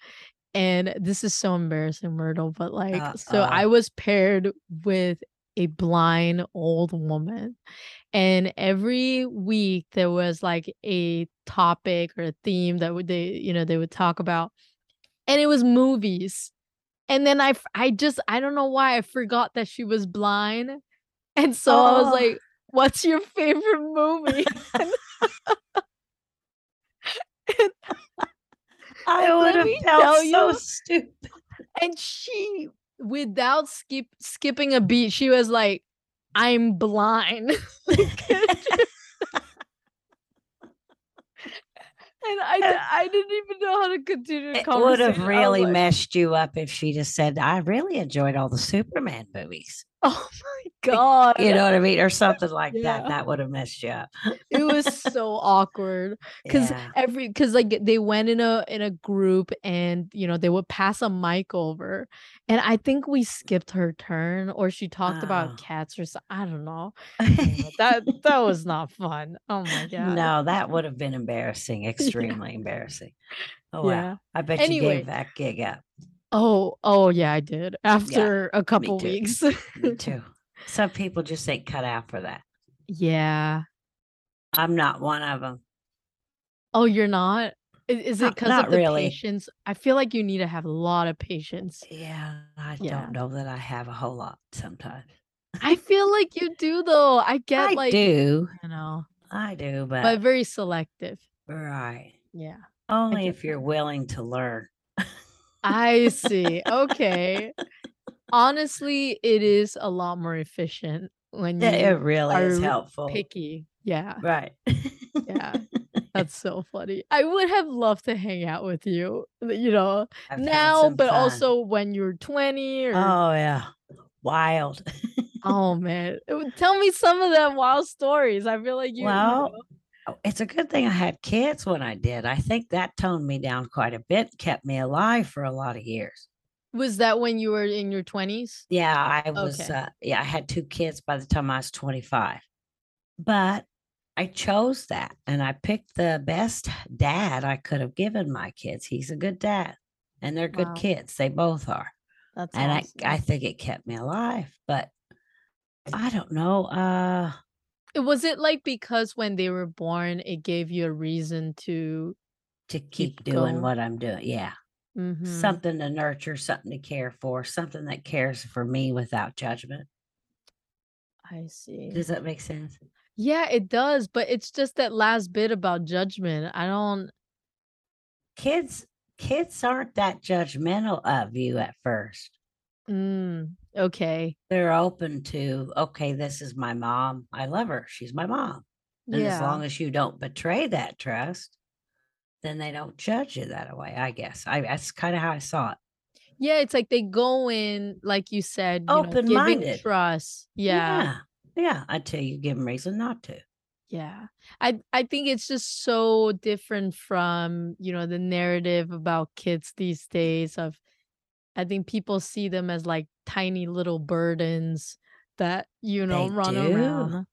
and this is so embarrassing, Myrtle, but, like so I Uh-oh. was paired with a blind old woman, and every week there was, like, a topic or a theme that would they you know, they would talk about, and it was movies. And then I I just I don't know why I forgot that she was blind, and so I was Oh. like, "What's your favorite movie?" And I would have felt so you stupid. and she without skip skipping a beat, she was like, "I'm blind." Like, And I I didn't even know how to continue the It would have conversation. I was really like messed you up if she just said, "I really enjoyed all the Superman movies." Oh my god. you know what I mean? Or something like that. Yeah. That would have messed you up. It was so awkward. Cause Yeah. every 'cause, like, they went in a in a group and, you know, they would pass a mic over, and I think we skipped her turn or she talked about Oh. cats or so I don't know. That that was not fun. Oh my god. No, that would have been embarrassing, Yeah. extremely embarrassing. Oh, wow. I bet you gave that gig up. Oh, oh, yeah, I did Yeah. after a couple too. weeks. Me too. Some people just ain't cut out for that. Yeah. I'm not one of them. Oh, you're not? I is it Not 'cause not of the really. patience? I feel like you need to have a lot of patience. Yeah, I Yeah. don't know that I have a whole lot sometimes. I feel like you do though. I get, I like do. you know I do, but but very selective. Right. Yeah. Only if you're willing to learn. I see, okay. Honestly, it is a lot more efficient when Yeah, it you really is are helpful. picky. Yeah. Right. Yeah. That's so funny. I would have loved to hang out with you, you know, I've now, but fun. also when you're 20 or Oh, yeah. Wild. Oh, man. Tell me some of them wild stories. I feel like you you Well, know oh, it's a good thing I had kids when I did. I think that toned me down quite a bit, kept me alive for a lot of years. Was that when you were in your 20s? Yeah, I was, Okay. uh yeah, I had 2 kids by the time I was 25. But I chose that, and I picked the best dad I could have given my kids. He's a good dad, and they're good Wow. kids. They both are. That's And I I think it kept me alive, but I don't know, Uh, was it, like, because when they were born, it gave you a reason to To keep keep doing going? what I'm doing, yeah. Mhm. Something to nurture, something to care for, something that cares for me without judgment. I see. Does that make sense? Yeah, it does, but it's just that last bit about judgment. I don't Kids kids aren't that judgmental of you at first. Mm, okay. They're open to, "Okay, this is my mom. I love her. She's my mom." And as long as you don't betray that trust, then they don't judge you that way, I guess. I that's kinda how I saw it. Yeah, it's like they go in, like you said, you know, Open-minded. trust. Yeah. Yeah. Yeah, until you give 'em reason not to. Yeah. I I think it's just so different from, you know, the narrative about kids these days of I think people see them as, like, tiny little burdens that, you know, They run do. around.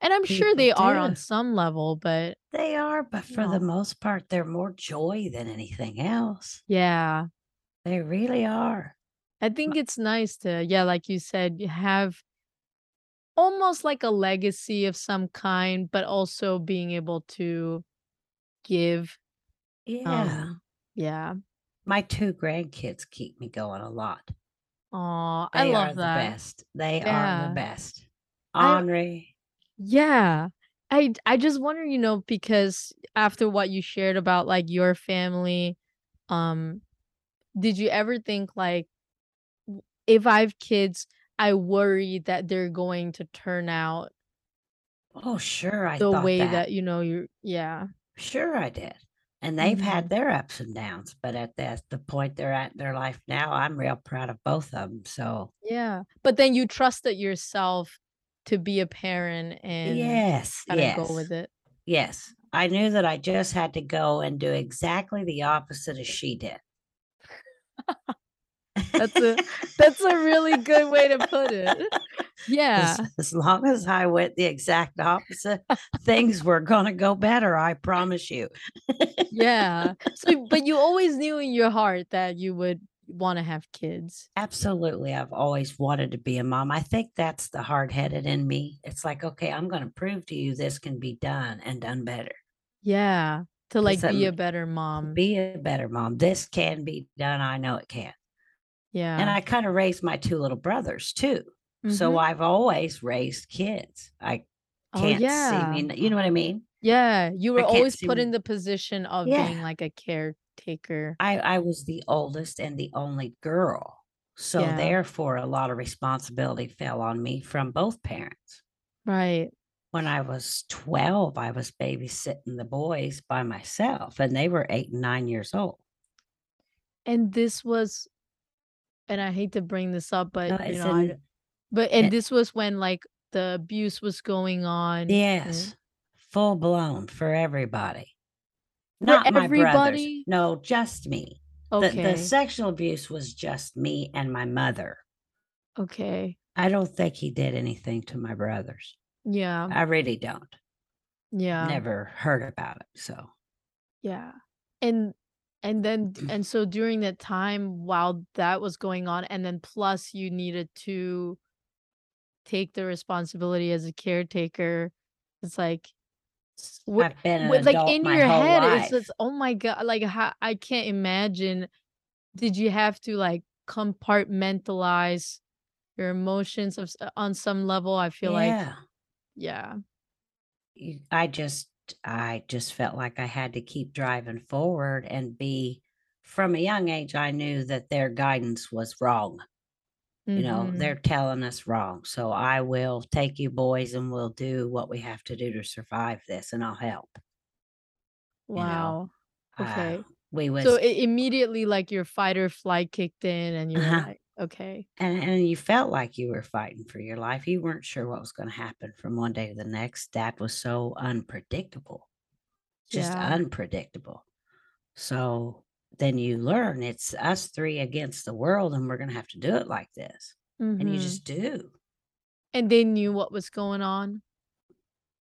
And I'm sure People they are on some level, but They are, but for the most part, they're more joy than anything else. Yeah. They really are. I think it's nice to yeah, like you said, you have almost like a legacy of some kind, but also being able to give. Yeah. Um, yeah. My 2 grandkids keep me going a lot. Aw, I They are love the best. They are the best. I Henri Yeah. I just wonder, you know, because after what you shared about, like, your family, um, did you ever think, like, if I have kids, I worry that they're going to turn out Oh, sure, I The way that. that, you know, you're yeah. Sure, I did. And they've had Mhm. their ups and downs, but at the the point they're at in their life now, I'm real proud of both of them. so Yeah, but then you trusted yourself to be a parent and Yes, kinda go with it. yes. I knew that I just had to go and do exactly the opposite as she did. That's a that's a really good way to put it. Yeah. as long as I went the exact opposite, things were gonna go better, I promise you. Yeah. So but you always knew in your heart that you would wanna have kids. Absolutely, I've always wanted to be a mom. I think that's the hard-headed in me. It's like, "Okay, I'm gonna prove to you this can be done and done better." Yeah, To like, be I'm a better mom. be a better mom. This can be done, I know it can. And I kinda raised my 2 little brothers too. So Mhm. I've always raised kids. I Oh, can't see me you know what I mean? Yeah, you were always put me in the position of being, like, a caretaker. I I was the oldest and the only girl, so Yeah. therefore, a lot of responsibility fell on me from both parents. Right. When I was 12, I was babysitting the boys by myself, and they were 8 and 9 years old. And this was and I hate to bring this up, No, but, you know, I but and it this was when, like, the abuse was going on and Yes, eh? full blown for everybody. For Not my brothers. everybody? No, just me. The the sexual abuse was just me and my mother. Okay. I don't think he did anything to my brothers. Yeah. I really don't. Yeah. Never heard about it, so Yeah. And and then and so during that time while that was going on, and then plus you needed to take the responsibility as a caretaker, it's like what what like, in your head, it's just, "Oh my God, like, ho I can't imagine did you have to, like, compartmentalize your emotions of on some level? I feel like Yeah. yeah. Y I just I just felt like I had to keep driving forward and be from a young age, I knew that their guidance was wrong. You know, they're Mhm. telling us wrong, so I will take you boys, and we'll do what we have to do to survive this, and I'll help. You know? Wow. Uh, Okay. we So, was i immediately, like, your fight or flight kicked in, and you're Uh-huh. like, "Okay." And and you felt like you were fighting for your life. You weren't sure what was gonna happen from one day to the next. Dad was so unpredictable. Just Yeah. unpredictable. So, then you learn it's us 3 against the world, and we're gonna have to do it like this. And you Mhm. just do. And they knew what was going on?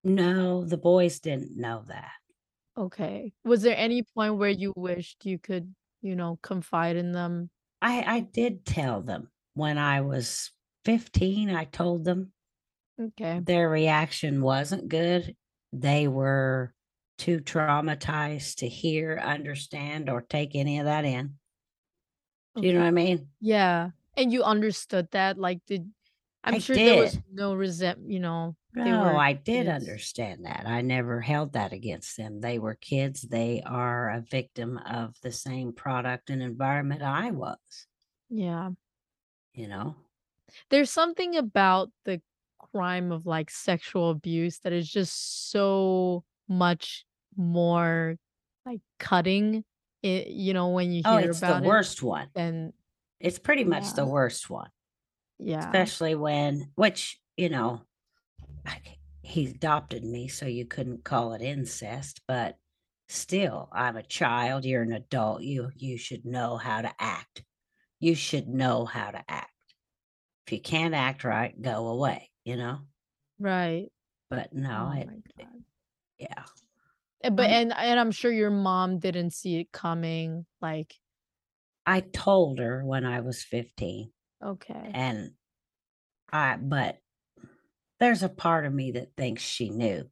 No, the boys didn't know that. Okay. Was there any point where you wished you could, you know, confide in them? I I did tell them. When I was 15, I told them. Okay. Their reaction wasn't good. They were too traumatized to hear, understand, or take any of that in. Do you know what I mean? Yeah. And you understood that? Like, did I'm I sure there was no resent you know, they No, were I did kids. understand that. I never held that against them. They were kids. They are a victim of the same product and environment I was. Yeah. You know? There's something about the crime of, like, sexual abuse that is just so much more, like, cutting, it you know, when you hear Oh, hear it's the about it, worst one. and It's pretty much Yeah. the worst one. Yeah. Especially when which, you know, I he adopted me, so you couldn't call it incest, but still, I'm a child, you're an adult, you you should know how to act. You should know how to act. If you can't act right, go away, you know? Right. But no, Oh it it yeah. Eh, but I'm and and I'm sure your mom didn't see it coming, like I told her when I was 15, Okay. and I but there's a part of me that thinks she knew.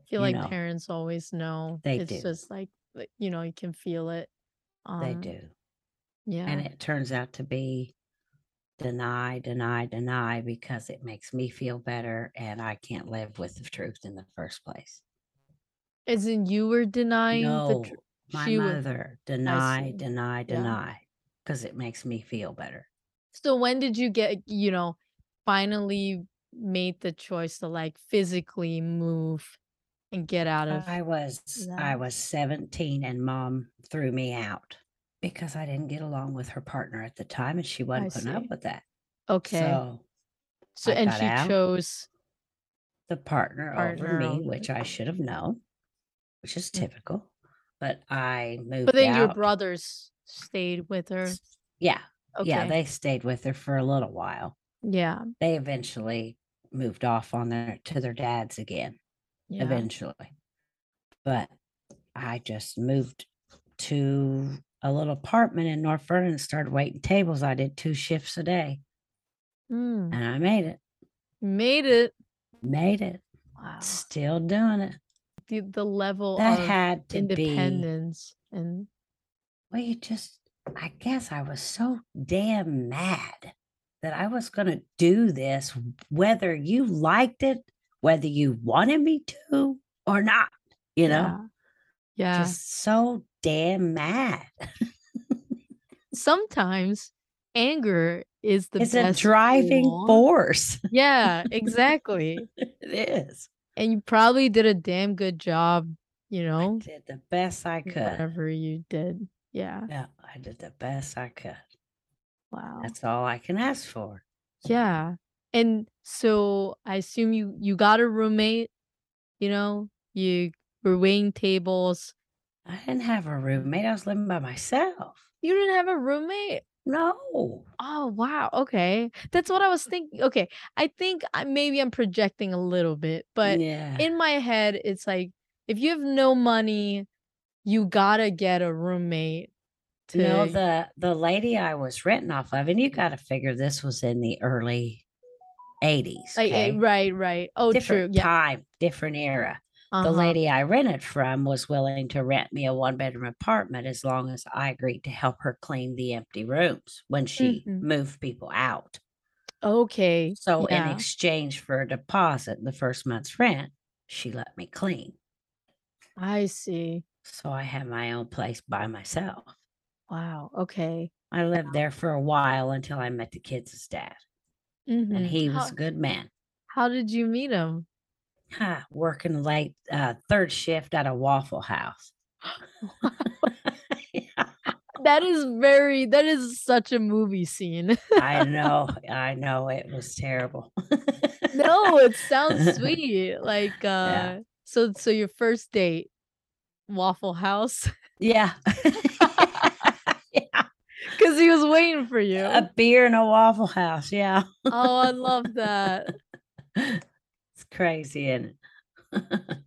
I feel You like know? parents always know. They It's do. just like like, you know, you can feel it. They um, do. Yeah. And it turns out to be deny, deny, deny because it makes me feel better, and I can't live with the truth in the first place. As in you were denying the tr No, my she mother. I Deny, see. deny, Yeah. deny, 'cause it makes me feel better. So when did you get, you know, finally made the choice to like physically move and get out of I was I was 17 and mom threw me out because I didn't get along with her partner at the time and she wasn't putting up with that. Okay. So So and she out, chose the partner over me, which I should have known, which is Mm. typical. But I moved. But then your brothers stayed with her? Yeah, yeah, they stayed with her for a little while. Yeah. They eventually moved off on their to their dads again, Yeah. eventually. But I just moved to a little apartment in North Vernon and started waiting tables. I did two shifts a day Mm. and I made it. Made it. Made it. Wow. Still doing it. The the level That of had to be independence and well, you just I guess I was so damn mad that I was gonna do this whether you liked it, whether you wanted me to or not, you know? yeah. Yeah. Just so damn mad. Sometimes anger is the It's a driving tool. force. Yeah, exactly. it is. And you probably did a damn good job, you I know, did the best I could. whatever you did. Yeah. Yeah, I did the best I could. Wow. That's all I can ask for. Yeah. And so I assume you you got a roommate, you know, you were waiting tables. I didn't have a roommate. I was living by myself. You didn't have a roommate? No. Oh, wow. Okay. That's what I was thinking. Okay. I think I, maybe I'm projecting a little bit, but Yeah. in my head, it's like if you have no money, you gotta get a roommate No, to. the the lady I was renting off of, and you got to figure this was in the early 80s. Like, eh, Okay. right, right. Oh, true. different Yeah. time, different era. The Uh-huh. lady I rented from was willing to rent me a one bedroom apartment as long as I agreed to help her clean the empty rooms when she Mhm. moved people out. Okay. So, in exchange for a deposit, the first month's rent, she let me clean. I see. So, I had my own place by myself. Wow. Okay. I lived there for a while until I met the kids' dad, and Mm-hmm. he was How a good man. how did you meet him? Huh, working late, uh, third shift at a Waffle House. Yeah. That is very that is such a movie scene. I know, I know it was terrible. No, it sounds sweet. Like Yeah. uh so so your first date, Waffle House, Yeah. Yeah. cuz he was waiting for you. A beer in a Waffle House, yeah. Oh, I love that. It's crazy, isn't it?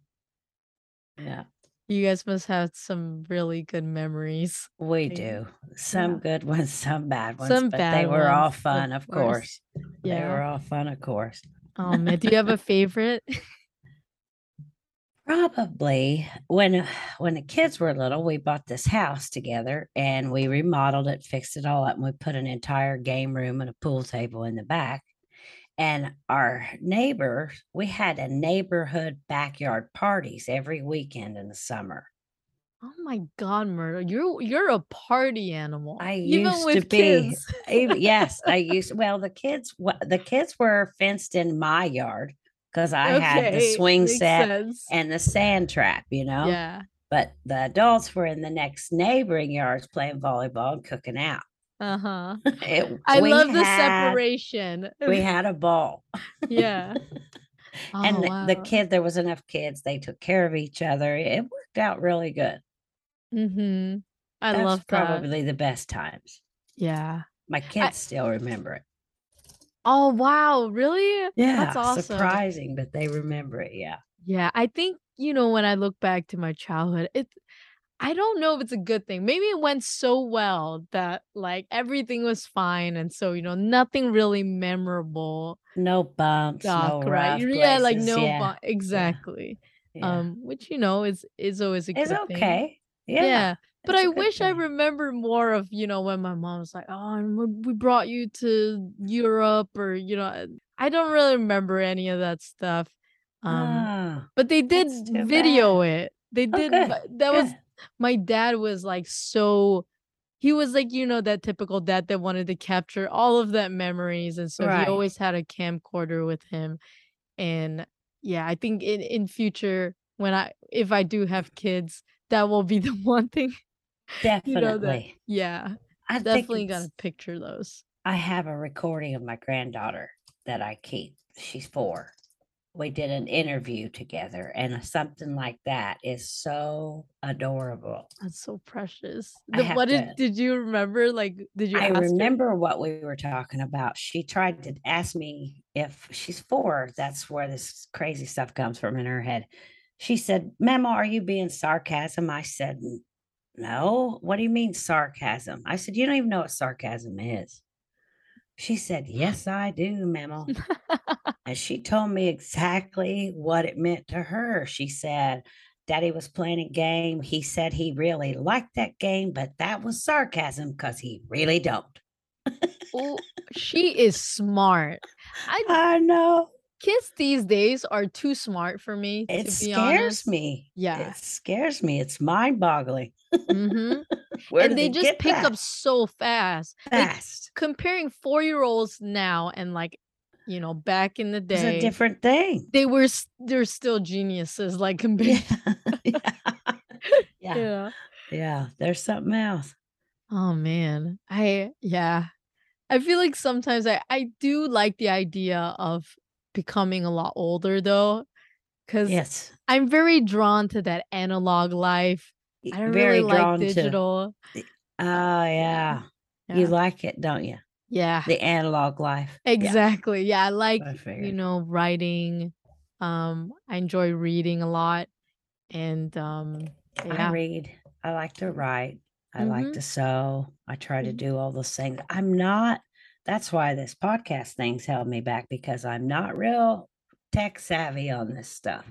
Yeah, You guys must have some really good memories. we Yeah. do. Some Yeah. good ones, some bad ones, Some but they were all ones, of fun, of course. course. They were all fun, of course. Oh man, do you have a favorite? Probably when when the kids were little, we bought this house together and we remodeled it, fixed it all up, and we put an entire game room and a pool table in the back. And our neighbor, we had a neighborhood backyard parties every weekend in the summer. Oh my god, Murder. You're you're a party animal. I Even used to be, yes, I used. Well, the kids, the kids were fenced in my yard because I had the swing set sense. and the sand trap, you know. Yeah. But the adults were in the next neighboring yards playing volleyball and cooking out. Uh-huh. It- I love the had- separation. We had a ball. yeah. Oh, and the, the wow. kid, there was enough kids. They took care of each other. It worked out really good. Mm-hmm. I That's love that. probably the best times. Yeah. My kids still remember it. Oh wow, really? Yeah, That's awesome. surprising, but they remember it. Yeah. Yeah, I think, you know, when I look back to my childhood, it I don't know if it's a good thing. Maybe it went so well that like everything was fine and so, you know, nothing really memorable No bumps, no right? rough Yeah, like no yeah, bu- exactly. yeah. Um, which you know is is always a it's good thing. okay. Yeah. Yeah. But I I good wish I thing. remember more of, you know, when my mom was like, "Oh, we brought you to Europe," or you know, I don't really remember any of that stuff. Um, Ah, but they did video bad. it. They Oh, did. good, That was my dad was like so he was like, you know, that typical dad that wanted to capture all of that memories, and so he always had a camcorder with him. And yeah, I think in in future when I if I do have kids, that will be the one thing, you know, that Definitely. yeah, I definitely gotta picture those. I have a recording of my granddaughter that I keep. She's 4. We did an interview together, and uh, something like that is so adorable. That's so precious. The what did to did you remember? Like, did you I ask her? remember what we were talking about. She tried to ask me if she's 4, that's where this crazy stuff comes from in her head. She said, "Mama, are you being sarcasm?" I said, "N no, what do you mean sarcasm?" I said, "You don't even know what sarcasm is." She said, "Yes, I do, Mama." And she told me exactly what it meant to her. She said, "Daddy was playing a game. He said he really liked that game, but that was sarcasm because he really don't." Oh, she is smart. I I know. Kids these days are too smart for me, It to be scares honest. me. Yeah. It scares me. It's mind-boggling. Mhm. And they they just pick that up so fast. Like, fast? comparing four-year-olds now and, like, you know, back in the day, It's a different thing. they were they're still geniuses, like, compared Yeah. Yeah. Yeah. Yeah. Yeah. There's something else. Oh, man. I yeah. I feel like sometimes I I do like the idea of becoming a lot older though, 'cause Yes. I'm very drawn to that analog life. i don't really very like drawn to digital. the Uh, Oh, yeah. yeah. You like it, don't you? Yeah. The analog life. Exactly. Yeah, I like, I you know, writing. Um, I enjoy reading a lot, and, um, I read. I like to write. I like Mhm. to sew. I try to Mhm. do all those things. I'm not that's why this podcast thing's held me back because I'm not real tech savvy on this stuff.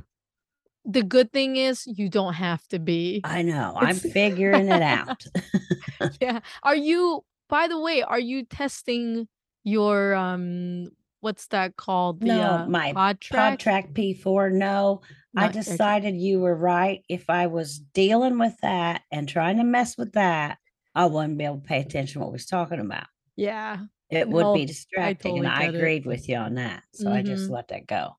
The good thing is you don't have to be. I know. I'm figuring it out. Yeah. Are you by the way, are you testing your, um, what's that called? The, No, uh, my PodTrak? PodTrak P4, no. I Not okay. decided you were right. If I was dealing with that and trying to mess with that, I wouldn't be able to pay attention to what we was talking about. Yeah. It would be No, I distracting, and I it. agreed with you on that, so I just Mhm. let that go.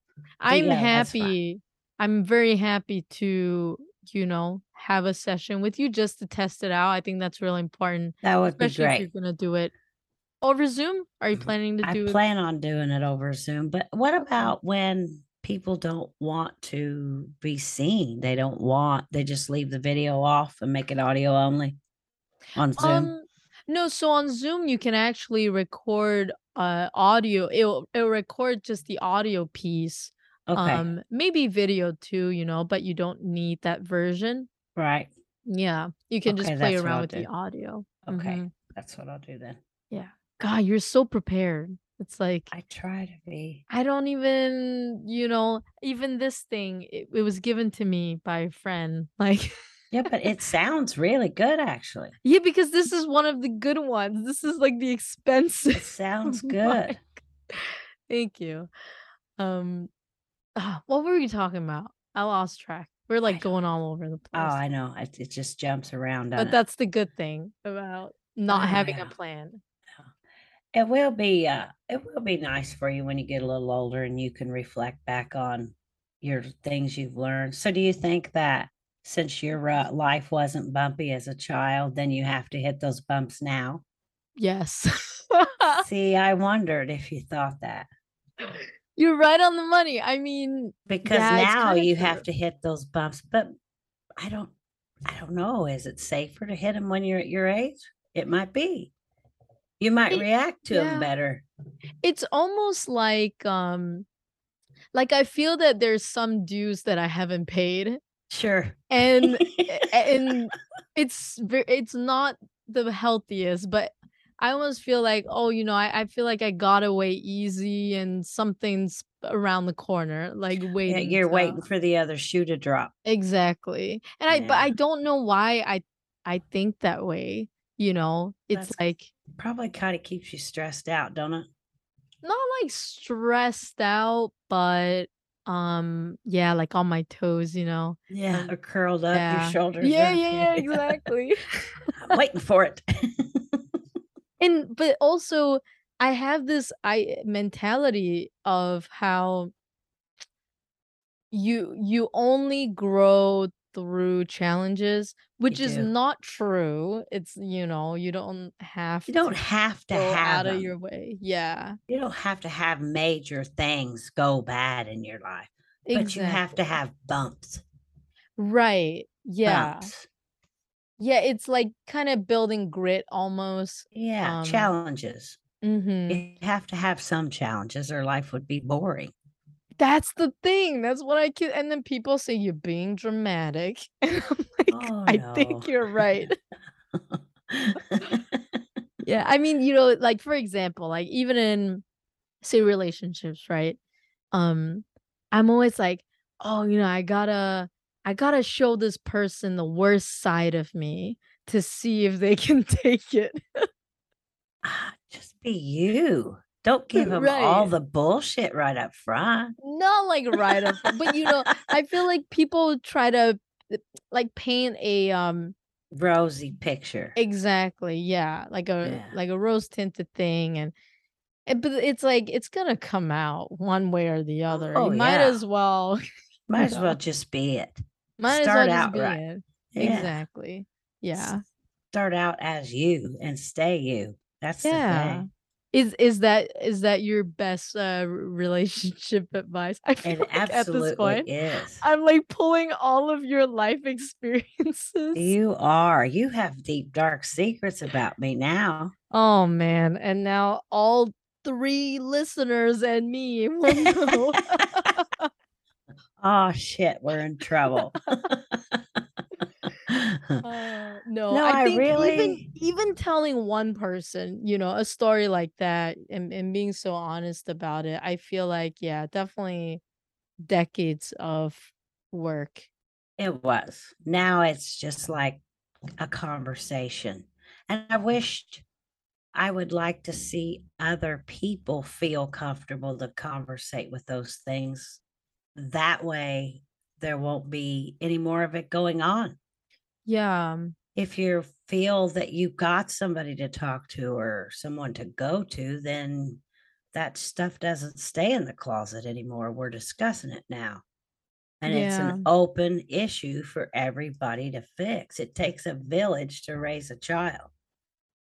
But I'm yeah, happy I'm very happy to, you know, have a session with you just to test it out. I think that's really important, That would be especially if you're gonna do it over Zoom? Are you planning to I do it plan on doing it over Zoom, but what about when people don't want to be seen? They don't want they just leave the video off and make it audio only on Zoom? Um, no, so on Zoom, you can actually record, uh, audio. It'll it'll record just the audio piece, Okay. um, maybe video too, you know, but you don't need that version. Right. Yeah. You can Okay, just play around with the audio. Okay. Mhm. That's what I'll do then. Yeah. God, you're so prepared. It's like I try to be. I don't even you know, even this thing, it it was given to me by a friend, like Yeah, but it sounds really good, actually. Yeah, because this is one of the good ones. This is, like, the expensive. It sounds good. Thank you. Um, ah, what were we talking about? I lost track. We're, like, going all over the place. Oh. I know. It it just jumps around, But doesn't it? that's the good thing about not Oh, having a plan. It will be, uh it will be nice for you when you get a little older and you can reflect back on your things you've learned. So do you think that since your, uh, life wasn't bumpy as a child, then you have to hit those bumps now? Yes. See, I wondered if you thought that. You're right on the money. I mean, Because yeah, now you true. have to hit those bumps, but I don't I don't know. Is it safer to hit them when you're at your age? It might be. You might It react to yeah. better. It's almost like, um like, I feel that there's some dues that I haven't paid, Sure. and and it's it's not the healthiest, but I almost feel like, "Oh, you know, I I feel like I got away easy and something's around the corner, like, Yeah, waiting you're to" waiting for the other shoe to drop. Exactly. And I but I don't know why I I think that way, you know? It's That's like probably kinda keeps you stressed out, don't it? not, like, stressed out, but, um, yeah, like, on my toes, you know? Yeah, or curled up, your shoulders Yeah, yeah, yeah, yeah, yeah. exactly. I'm waiting for it. And but also I have this I mentality of how you you only grow through challenges, You which is do. not true. It's, you know, you don't have You don't have to have out of your way. Yeah. You don't have to have major things go bad in your life, but you have to have bumps. Right. Yeah. Bumps. Yeah, it's like kinda building grit almost. Yeah, Um challenges. Mhm. You have to have some challenges or life would be boring. That's the thing, that's what I can. and then people say, "You're being dramatic." And I'm like, Oh, "I no. think you're right." Yeah, I mean, you know, like, for example, like, even in, say, relationships, right? Um, I'm always like, "Oh, you know, I gotta I gotta show this person the worst side of me to see if they can take it." Ah, just be you. Don't give 'em all Right. the bullshit right up front. Not, like, right up front, but, you know, I feel like people try to, uh, like, paint a, um Rosy picture. Exactly, yeah, like a Yeah. like a rose-tinted thing, and and but it's like, it's gonna come out one way or the other. Oh, You might yeah. as well, Might as well just be it. Might as well Start just out be right. it. Yeah. Exactly. Yeah. Start out as you and stay you. That's the Yeah. thing. Is is that is that your best, uh, relationship advice? I feel like at this point, is. I'm, like, pulling all of your life experiences. You are. You have deep, dark secrets about me now. Oh, man, and now all 3 listeners and me will know. Aw, shit, we're in trouble. Uh, no, No, I I think even even telling one person, you know, a story like that and and being so honest about it, I feel like, yeah, definitely decades of work. It was. Now it's just like a conversation, and I wished I would like to see other people feel comfortable to conversate with those things. That way, there won't be any more of it going on. Yeah. If you feel that you've got somebody to talk to or someone to go to, then that stuff doesn't stay in the closet anymore, we're discussing it now. And it's an open issue for everybody to fix. It takes a village to raise a child.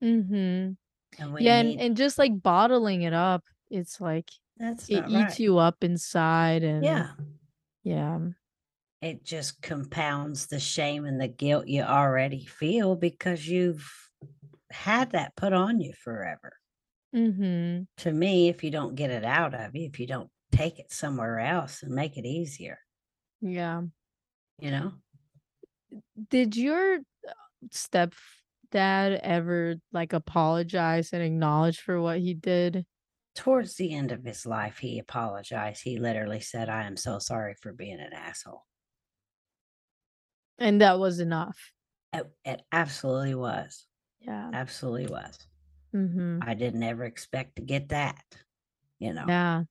Mhm. And Yeah, and need and just, like, bottling it up, it's like, That's it not eats you up inside and Yeah. yeah. It just compounds the shame and the guilt you already feel because you've had that put on you forever. Mhm. To me, if you don't get it out of you, if you don't take it somewhere else and make it easier. Yeah. You know? Did your, uh, stepdad ever, like, apologize and acknowledge for what he did? Towards the end of his life, he apologized. He literally said, "I am so sorry for being an asshole." And that was enough? It it absolutely was. Yeah. Absolutely was. Mhm. I didn't ever expect to get that, you know? Yeah.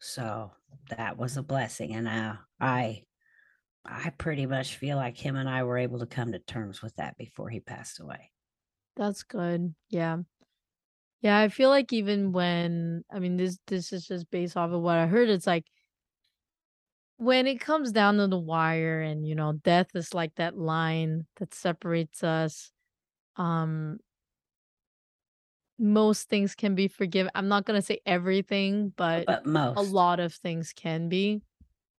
So, that was a blessing, and, uh, I I pretty much feel like him and I were able to come to terms with that before he passed away. That's good. Yeah. Yeah, I feel like even when I mean, this this is just based off of what I heard, it's like when it comes down to the wire and, you know, death is like that line that separates us, um most things can be forgiven I'm not gonna say everything, Uh, but but a lot of things can be.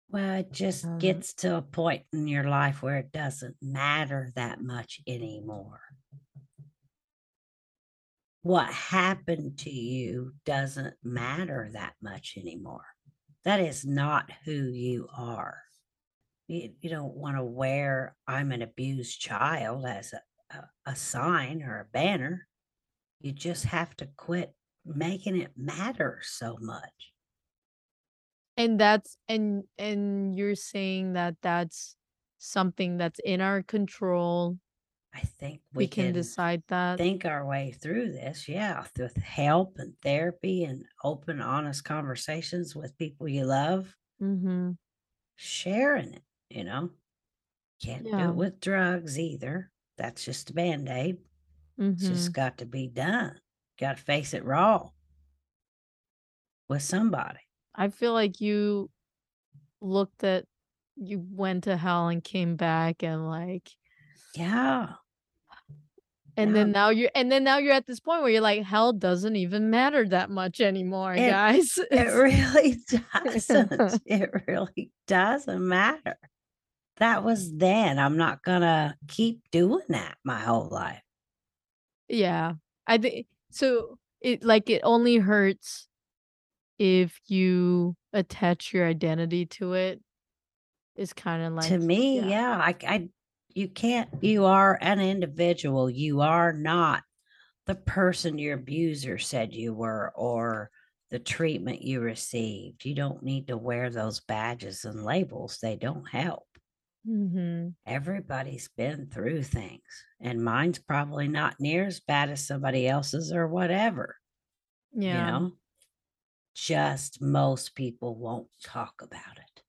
Well, it just Um gets to a point in your life where it doesn't matter that much anymore. What happened to you doesn't matter that much anymore. That is not who you are. You you don't wanna wear "I'm an abused child" as a a a sign or a banner. You just have to quit making it matter so much. And that's and and you're saying that that's something that's in our control I think we we can can decide that? think our way through this, yeah, with help and therapy and open, honest conversations with people you love. Mhm. Sharing it, you know? Can't do it with drugs either. That's just a Band-Aid. It's just Mhm. got to be done. gotta face it raw with somebody. I feel like you looked at you went to hell and came back and, like Yeah. and Yeah. then now you're and then now you're at this point where you're like, "Hell doesn't even matter that much anymore, It guys." it really doesn't. It really doesn't matter. That was then. I'm not gonna keep doing that my whole life. Yeah. I thi so it like, it only hurts if you attach your identity to it. It's kinda like To me, yeah. yeah, I I you can't you are an individual. You are not the person your abuser said you were or the treatment you received. You don't need to wear those badges and labels. They don't help. Mhm. Everybody's been through things, and mine's probably not near as bad as somebody else's or whatever, you Yeah. know? Just most people won't talk about it.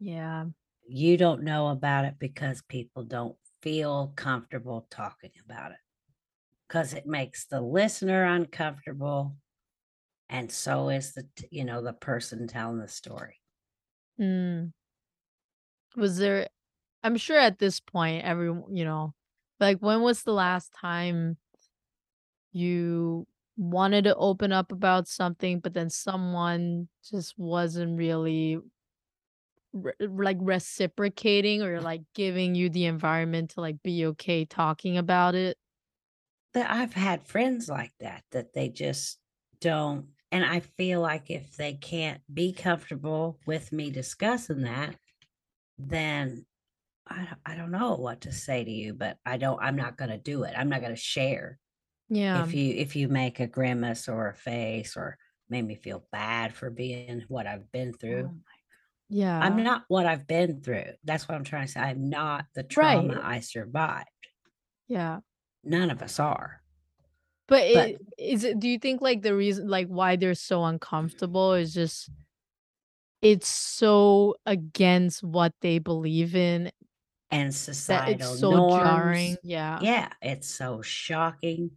Yeah. You don't know about it because people don't feel comfortable talking about it because it makes the listener uncomfortable, and so is the you know, the person telling the story. Mm. Was there I'm sure at this point, everyone you know, like, when was the last time you wanted to open up about something, but then someone just wasn't really re like, reciprocating or, like, giving you the environment to, like, be okay talking about it? That I've had friends like that, that they just don't and I feel like if they can't be comfortable with me discussing that, then I don't I don't know what to say to you, but I don't I'm not gonna do it. I'm not gonna share. Yeah. If you if you make a grimace or a face or made me feel bad for being what I've been Oh through. My I'm not what I've been through. That's what I'm trying to say. I'm not the trauma Right. I survived. Yeah. None of us are. But But i is it do you think, like, the reason like, why they're so uncomfortable is just it's so against what they believe in And that it's societal so jarring? norms. Yeah. Yeah, it's so shocking.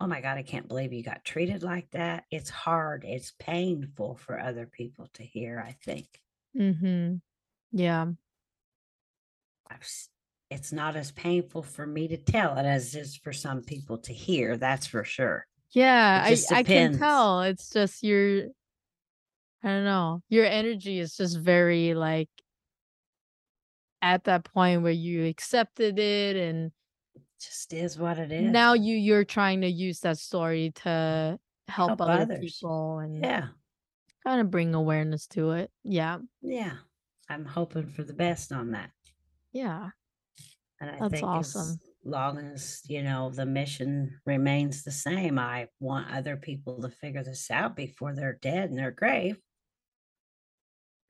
"Oh my god, I can't believe you got treated like that." It's hard, it's painful for other people to hear, I think. Mhm. Yeah. I've s it's not as painful for me to tell it as it is for some people to hear, that's for sure. Yeah, It I just I can depends. tell. It's just your I don't know. Your energy is just very, like at that point where you accepted it and Just is what it is. now you you're trying to use that story to help Help other others. people and Yeah. Kinda bring awareness to it. Yeah. Yeah. I'm hoping for the best on that. Yeah. And I That's think as awesome. long as, you know, the mission remains the same, I want other people to figure this out before they're dead in their grave.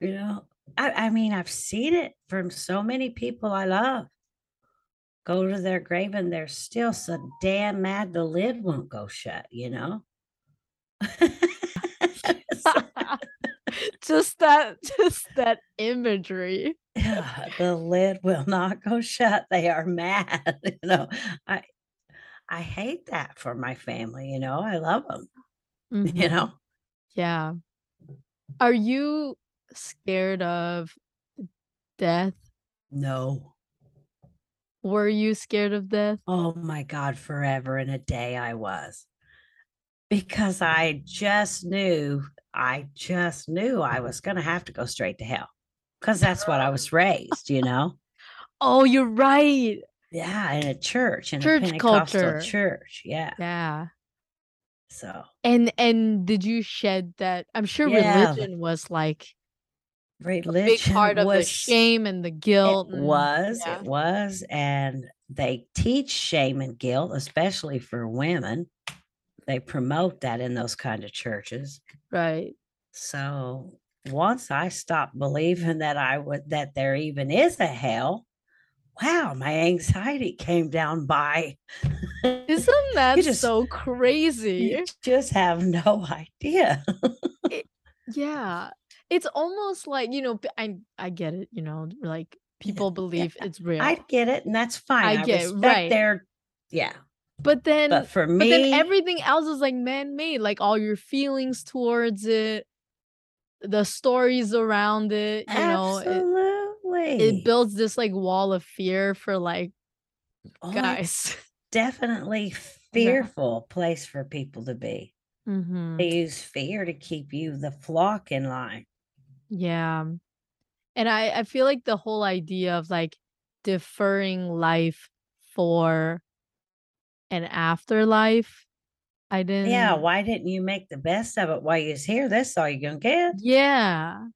You know? I I mean, I've seen it from so many people I love. Go to their grave, and they're still so damn mad the lid won't go shut, you know? It's Just that just that imagery. Yeah, the lid will not go shut, they are mad, you know? I I hate that for my family, you know? I love them you Mhm. know? Yeah. Are you scared of death? No. Were you scared of death? Oh my god, forever and a day I was. Because I just knew I just knew I was gonna have to go straight to hell because that's what I was raised, you know? Oh, you're right. Yeah, in a church, in a Church Pentecostal culture. church, yeah. Yeah. So And and did you shed that I'm sure Yeah, religion was, like a big religion part of the shame and the it guilt and was, it was, and they teach shame and guilt, especially for women. They promote that in those kind of churches. Right. So, once I stopped believing that I would that there even is a hell, wow, my anxiety came down by Isn't that just so crazy? you just have no idea. It yeah. It's almost like, you know, I I get it, you know, like, Yeah, people yeah, believe it's real. I get it, and that's fine. I I get respect right. their yeah. But then But for me but then everything else is like man-made, like all your feelings towards it, the stories around it, you know, it it builds this like wall of fear for like Oh, guys. definitely Yeah. fearful place for people to be. Mhm. They use fear to keep you the flock in line. Yeah. And I I feel like the whole idea of like deferring life for an afterlife, I didn't Yeah. why didn't you make the best of it while you was here? That's all you're gonna get. Yeah.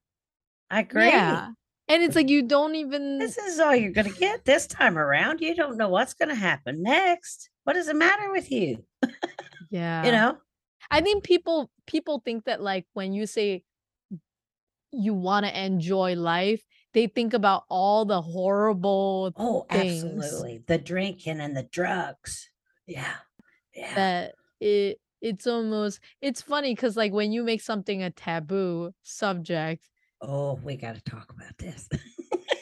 I agree. Yeah. And it's like you don't even This is all you're gonna get this time around. You don't know what's gonna happen next. What does it matter with you? Yeah. you know? I think people people think that like when you say you wanna enjoy life, they think about all the horrible Oh, things absolutely. The drinking and the drugs. Yeah. Yeah. that it it's almost it's funny because like when you make something a taboo subject Oh, we gotta talk about this.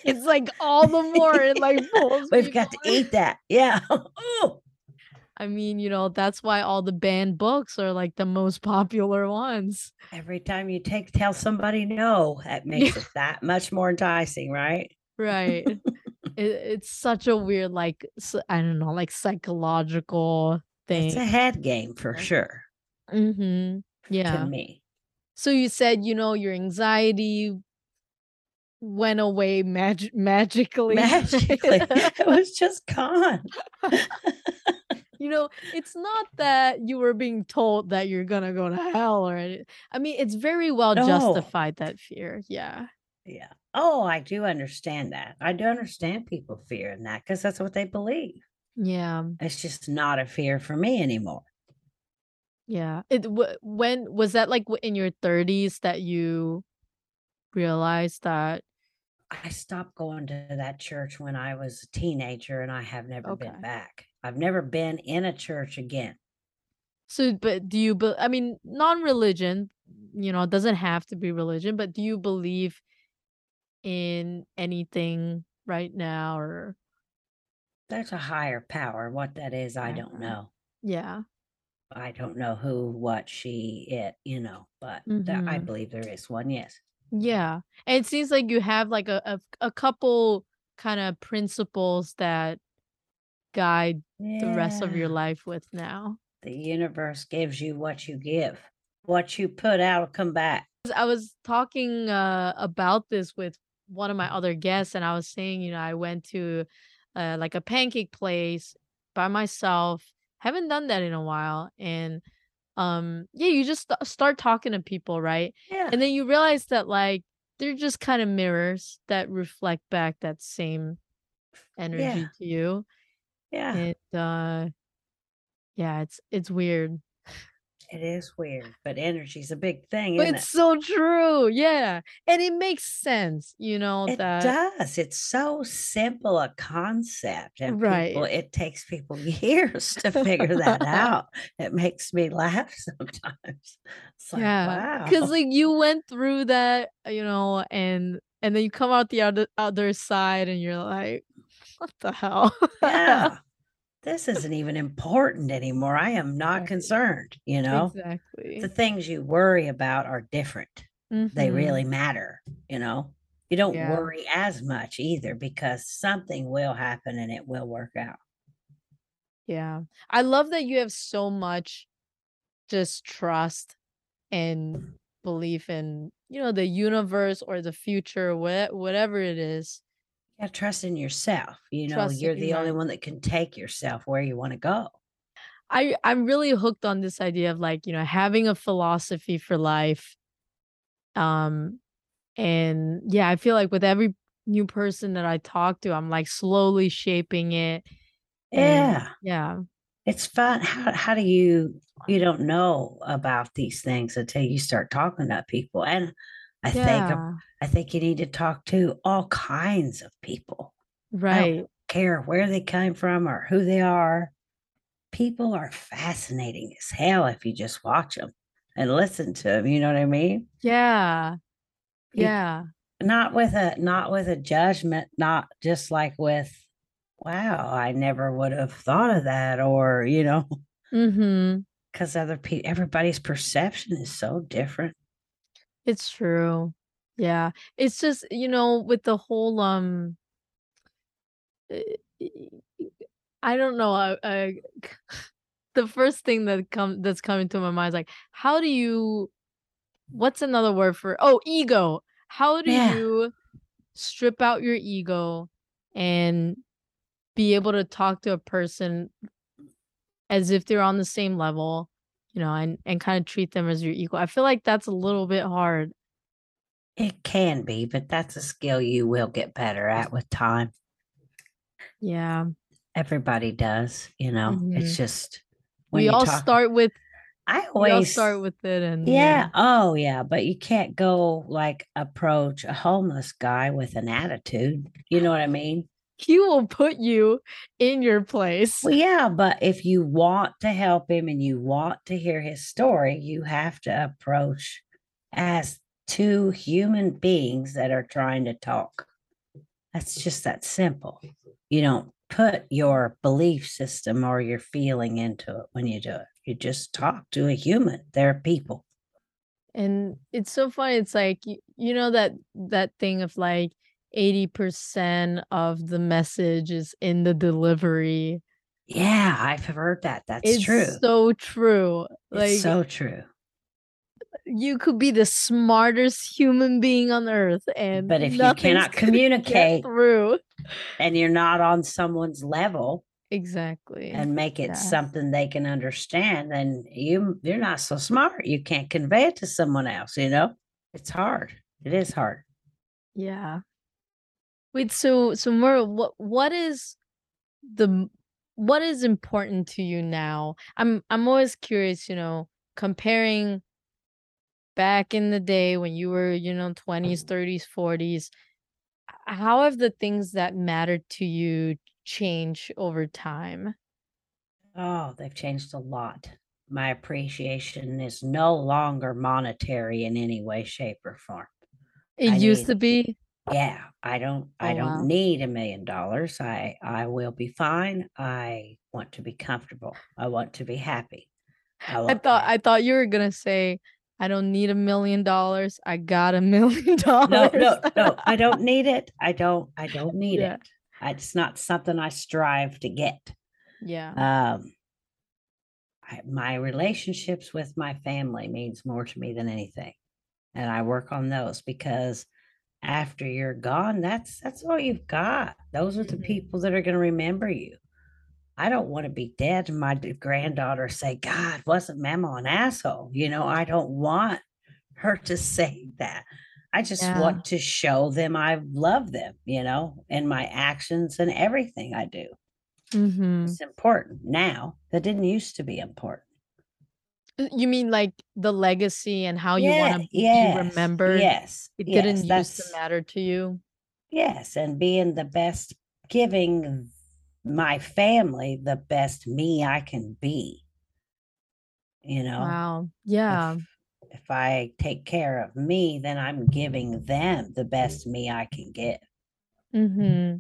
it's like all the more it like pulls We've got to eat that. Yeah. Ooh. I mean, you know, that's why all the banned books are like the most popular ones. Every time you take tell somebody no, that Yeah. makes it that much more enticing, right? Right. It it's such a weird, like, i don't know, like, psychological thing. It's a head game for sure Mhm. to Yeah. me. So you said, you know, your anxiety went away magi magically. Magically, it was just gone. You know, it's not that you were being told that you're gonna go to hell or any I mean, it's very well No. justified, that fear, yeah. Yeah. Oh, I do understand that. I do understand people fearing that because that's what they believe. Yeah. It's just not a fear for me anymore. Yeah. It w when was that, like, in your 30s that you realized that I stopped going to that church when I was a teenager, and I have never been back. I've never been in a church again. So, but do you I mean, non-religion, you know, doesn't have to be religion, but do you believe in anything right now or There's a higher power. What that is, I don't know. Yeah. I don't know who, what, she, it, you know, but that I Mhm. believe there is one, yes. Yeah. And it seems like you have, like, a a a couple kinda principles that guide the rest of your life with now. The universe gives you what you give. What you put out will come back. I was talking, uh, about this with one of my other guests, and I was saying, you know, I went to, uh, like, a pancake place by myself. Haven't done that in a while, and, um, yeah, you just sta start talking to people, right? Yeah. And then you realize that, like, they're just kinda mirrors that reflect back that same Yeah. energy to you. Yeah. And, uh yeah, it's it's weird. It is weird, but energy's a big thing, it's it? so true, yeah. And it makes sense, you know, It that does. It's so simple a concept, and people Right. it takes people years to figure that out. It makes me laugh sometimes. It's like, Yeah. 'Cause, wow. like, you went through that, you know, and and then you come out the other other side, and you're like, "What the hell?" Yeah. This isn't even important anymore. I am not Right. concerned, you know? Exactly. The things you worry about are different. They really Mhm. matter, you know? You don't Yeah. worry as much either because something will happen and it will work out. Yeah. I love that you have so much just trust and belief in, you know, the universe or the future, wha whatever it is. Yeah, trust in yourself. You know, Trust you're you, the only one that can take yourself where you wanna go. I I'm really hooked on this idea of, like, you know, having a philosophy for life. Um, and, yeah, I feel like with every new person that I talk to, I'm, like, slowly shaping it, Yeah. yeah. It's fun. How how do you you don't know about these things until you start talking to people, and I think, um, I think you need to talk to all kinds of people. I don't Right. care where they came from or who they are. People are fascinating as hell if you just watch them and listen to them. you know what I mean? Yeah. Yeah. not with a not with a judgment, not just like with wow, I never would have thought of that, or, you know, Mm-hmm. because other people, everybody's perception is so different. It's true. Yeah. It's just, you know, with the whole um uh, I don't know, I, I the first thing that come that's coming to my mind is like how do you what's another word for oh, ego. How do Yeah. you strip out your ego and be able to talk to a person as if they're on the same level, you know, and and kind of treat them as your equal. I feel like that's a little bit hard. It can be, but that's a skill you will get better at with time. Yeah. Everybody does, you know. It's Mhm. just We all talk start with I we all always start with it and Yeah. yeah. Oh, yeah. But you can't go like approach a homeless guy with an attitude. You know what I mean? He will put you in your place. Well, yeah. But if you want to help him and you want to hear his story, you have to approach as two human beings that are trying to talk. That's just that simple. You don't put your belief system or your feeling into it when you do it. You just talk to a human. They're people. And it's so funny. It's like you, you know that that thing of like 80% of the message is in the delivery. Yeah, I've heard that. That's It's true. so true. Like It's so true. you could be the smartest human being on earth and But if you cannot communicate through. and you're not on someone's level Exactly. and make it Yeah. something they can understand, then you you're not so smart. You can't convey it to someone else, you know? It's hard. It is hard. Yeah. Wait, so so Mura, what what is the what is important to you now? I'm I'm always curious, you know, comparing back in the day when you were, you know, 20s, 30s, 40s. How have the things that mattered to you changed over time? Oh, they've changed a lot. My appreciation is no longer monetary in any way, shape, or form. It I used need to be. Yeah, I don't I Oh don't wow. need a million dollars. I I will be fine. I want to be comfortable. I want to be happy. I I want thought I thought you were gonna say, I don't need a million dollars. I got a million No, dollars. no, no. No, I don't need it. I don't I don't need Yeah. it. I, it's not something I strive to get. Yeah. Um I, my relationships with my family means more to me than anything. And I work on those because after you're gone, that's that's all you've got. Those are the Mhm. people that are going to remember you. I don't want to be dead and my granddaughter say, God, wasn't Mama an asshole? You know, I don't want her to say that. I just Yeah. want to show them I love them, you know, in my actions and everything I do. Mm-hmm. It's important now. That didn't used to be important. Uh, You mean like the legacy and how you want to be yes, remembered? yes, It yes. didn't used to matter to you. yes, and being the best, giving my family the best me I can be. You know, Wow. Yeah. if if I take care of me, then I'm giving them the best me I can give. Mm-hmm.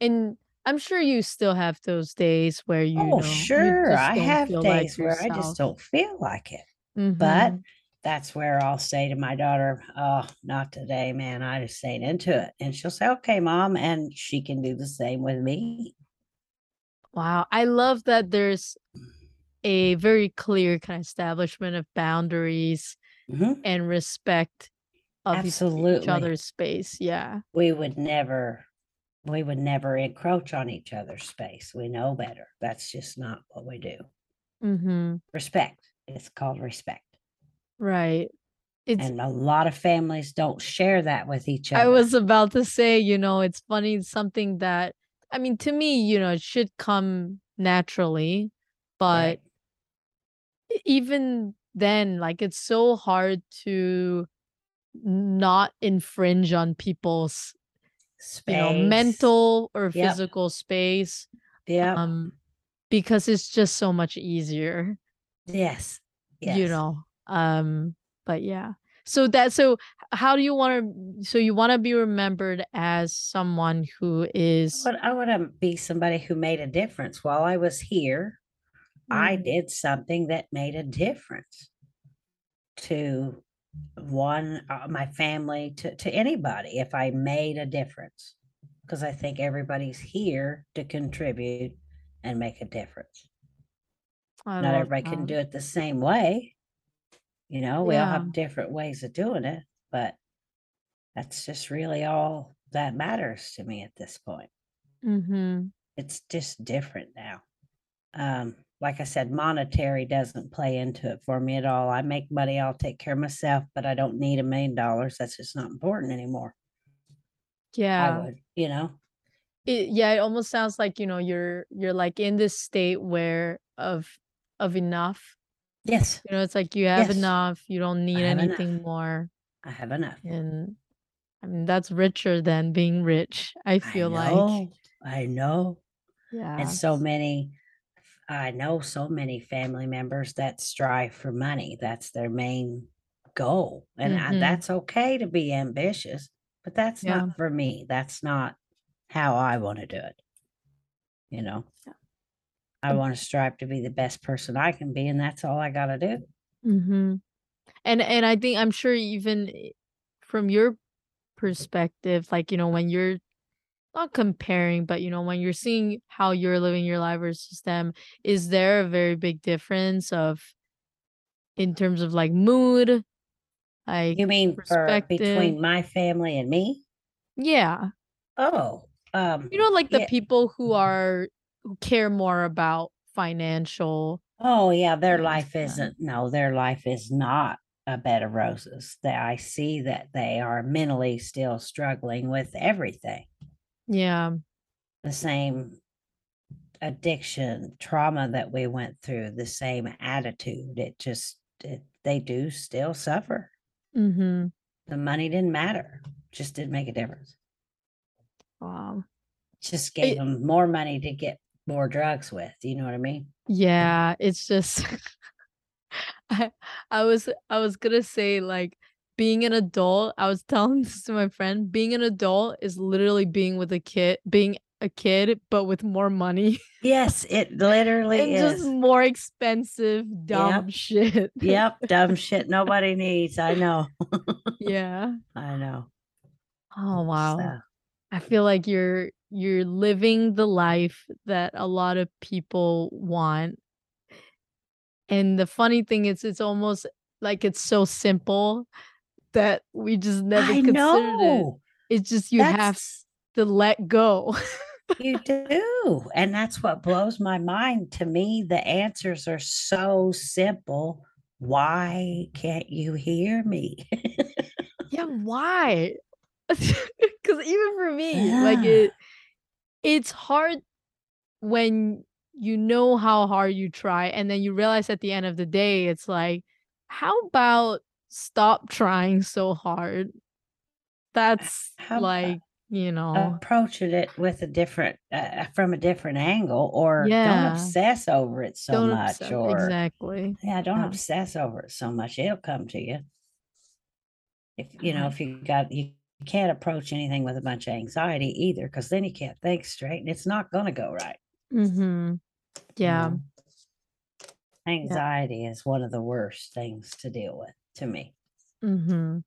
And I'm sure you still have those days where you Oh, know sure, just I have feel like days where I just don't feel like it. But Mm-hmm. that's where I'll say to my daughter, "Oh, not today, man. I just ain't into it." And she'll say, "Okay, mom," and she can do the same with me. Wow. I love that there's a very clear kind of establishment of boundaries Mhm. and respect of each, each other's space. Yeah. We would never we would never encroach on each other's space. We know better. That's just not what we do. Mm-hmm. Respect. It's called respect. Right. It's And a lot of families don't share that with each other. I was about to say, you know, it's funny, something that I mean, to me, you know, it should come naturally, but Right. even then, like it's so hard to not infringe on people's, you know, Space. mental or Yep. physical space, yeah um, because it's just so much easier, yes. yes. you know. Um, but yeah. So that so how do you want to so you want to be remembered as someone who is But I want to be somebody who made a difference while I was here. I Mhm. did something that made a difference to one, uh, my family, to, to anybody, if I made a difference. Because I think everybody's here to contribute and make a difference. I Not everybody can do it the same way. You know, we all have different ways of doing it, but that's just really all that matters to me at this point. Mhm. It's just different now. Um, like I said, monetary doesn't play into it for me at all. I make money, I'll take care of myself, but I don't need a million dollars. That's just not important anymore. I Yeah. would, you know? It yeah, it almost sounds like, you know, you're you're like in this state where of of enough. Yes, You know, it's like you have yes, enough, you don't need have enough. anything more. I have enough. And I mean, that's richer than being rich, I I feel like. I know. Yeah. And so many, I know so many family members that strive for money. That's their main goal. And I, Mhm. that's okay to be ambitious, but that's Yeah. not for me. That's not how I want to do it. You know, Yeah. I want to strive to be the best person I can be, and that's all I got to do. Mm-hmm. And and I think I'm sure even from your perspective, like, you know, when you're not comparing, but you know, when you're seeing how you're living your life versus them, is there a very big difference of in terms of like mood, like You mean between my family and me? Yeah. Oh, um, You know, like the yeah. people who are who care more about financial Oh, yeah, their life than isn't no, their life is not a bed of roses. That I see that they are mentally still struggling with everything. Yeah. The same addiction, trauma that we went through, the same attitude. It just it, they do still suffer. Mhm. The money didn't matter. Just didn't make a difference. Wow. Just gave It, them more money to get more drugs with. You know what I mean? yeah, it's just I I was I was gonna say like being an adult, I was telling this to my friend, being an adult is literally being with a kid, being a kid, but with more money Yes, it literally and just is. more expensive, Yep. dumb shit. Yep. Dumb shit nobody needs. I know. yeah. I know. Oh wow. So I feel like you're you're living the life that a lot of people want. And the funny thing is it's almost like it's so simple that we just never I considered it. It's just you have to let go. you do. And that's what blows my mind. To me, the answers are so simple. Why can't you hear me? yeah, why? Cuz even for me, like Ah, it it's hard when you know how hard you try and then you realize at the end of the day it's like how about stop trying so hard? That's How like, you know. approaching it with a different, uh, from a different angle, or don't obsess over it so Don't much, obsess. or Exactly. yeah, don't Yeah. obsess over it so much. It'll come to you. If you know, if you got you can't approach anything with a bunch of anxiety either, because then you can't think straight and it's not gonna go right. Mm-hmm. You Yeah. Yeah. anxiety is one of the worst things to deal with to me. Mm-hmm.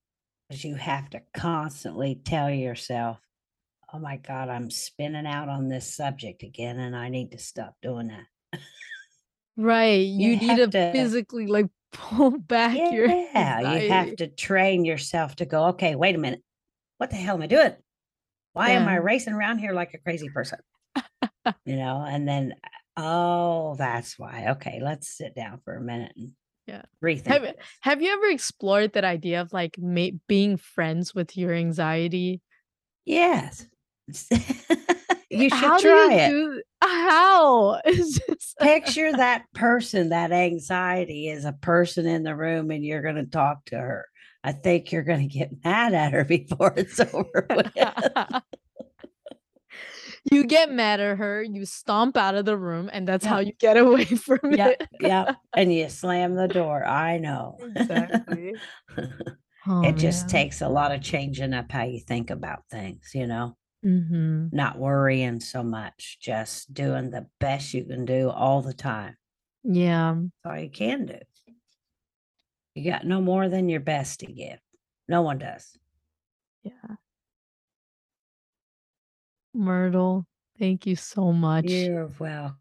Because you have to constantly tell yourself, oh my God, I'm spinning out on this subject again, and I need to stop doing that. Right. You You need to to physically like pull back your Yeah, you have to train yourself to go, okay, wait a minute. What the hell am I doing? Why am I racing around here like a crazy person? You know, and then, oh, that's why. Okay, let's sit down for a minute and Yeah. rethink Have this. have you ever explored that idea of like ma- being friends with your anxiety? Yes. you should How try you it. do how? Just Picture that person, that anxiety is a person in the room, and you're going to talk to her. I think you're going to get mad at her before it's over with. You get mad at her, you stomp out of the room, and that's how you get away from Yep. it. Yep. And you slam the door. I know. Exactly. Oh, it just man. takes a lot of changing up how you think about things, you know, Mm-hmm. not worrying so much, just doing the best you can do all the time. Yeah. That's all you can do. You got no more than your best to give. No one does. Yeah. Myrtle, thank you so much You're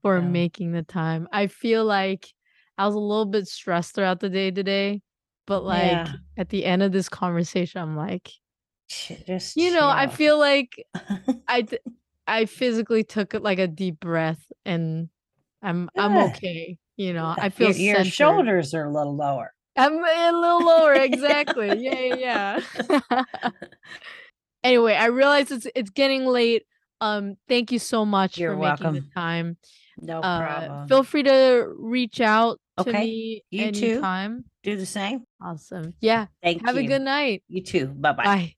for making the time. I feel like I was a little bit stressed throughout the day today, but like Yeah. at the end of this conversation, I'm like, Just you know, I feel like I I physically took like a deep breath and I'm I'm okay. You know, I feel your, your shoulders are a little lower. I'm a little lower, exactly. Yeah, yeah, yeah. anyway, I realize it's it's getting late. Um, thank you so much You're for making the welcome. time. No Uh, problem. feel free to reach out to Okay. me You too. anytime. Do the same. Awesome. Yeah. Thank you. Have you. a good night. You too. Bye-bye. Bye.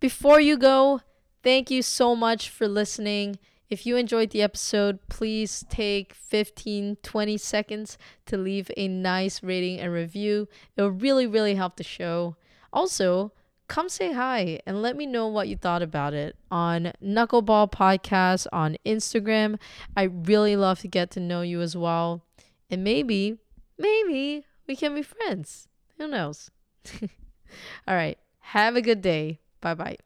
Before you go, thank you so much for listening. If you enjoyed the episode, please take 15, 20 seconds to leave a nice rating and review. It will really, really help the show. Also, come say hi and let me know what you thought about it on Knuckleball Podcast on Instagram. I really love to get to know you as well. And maybe, maybe we can be friends. Who knows? All right. Have a good day. Bye bye.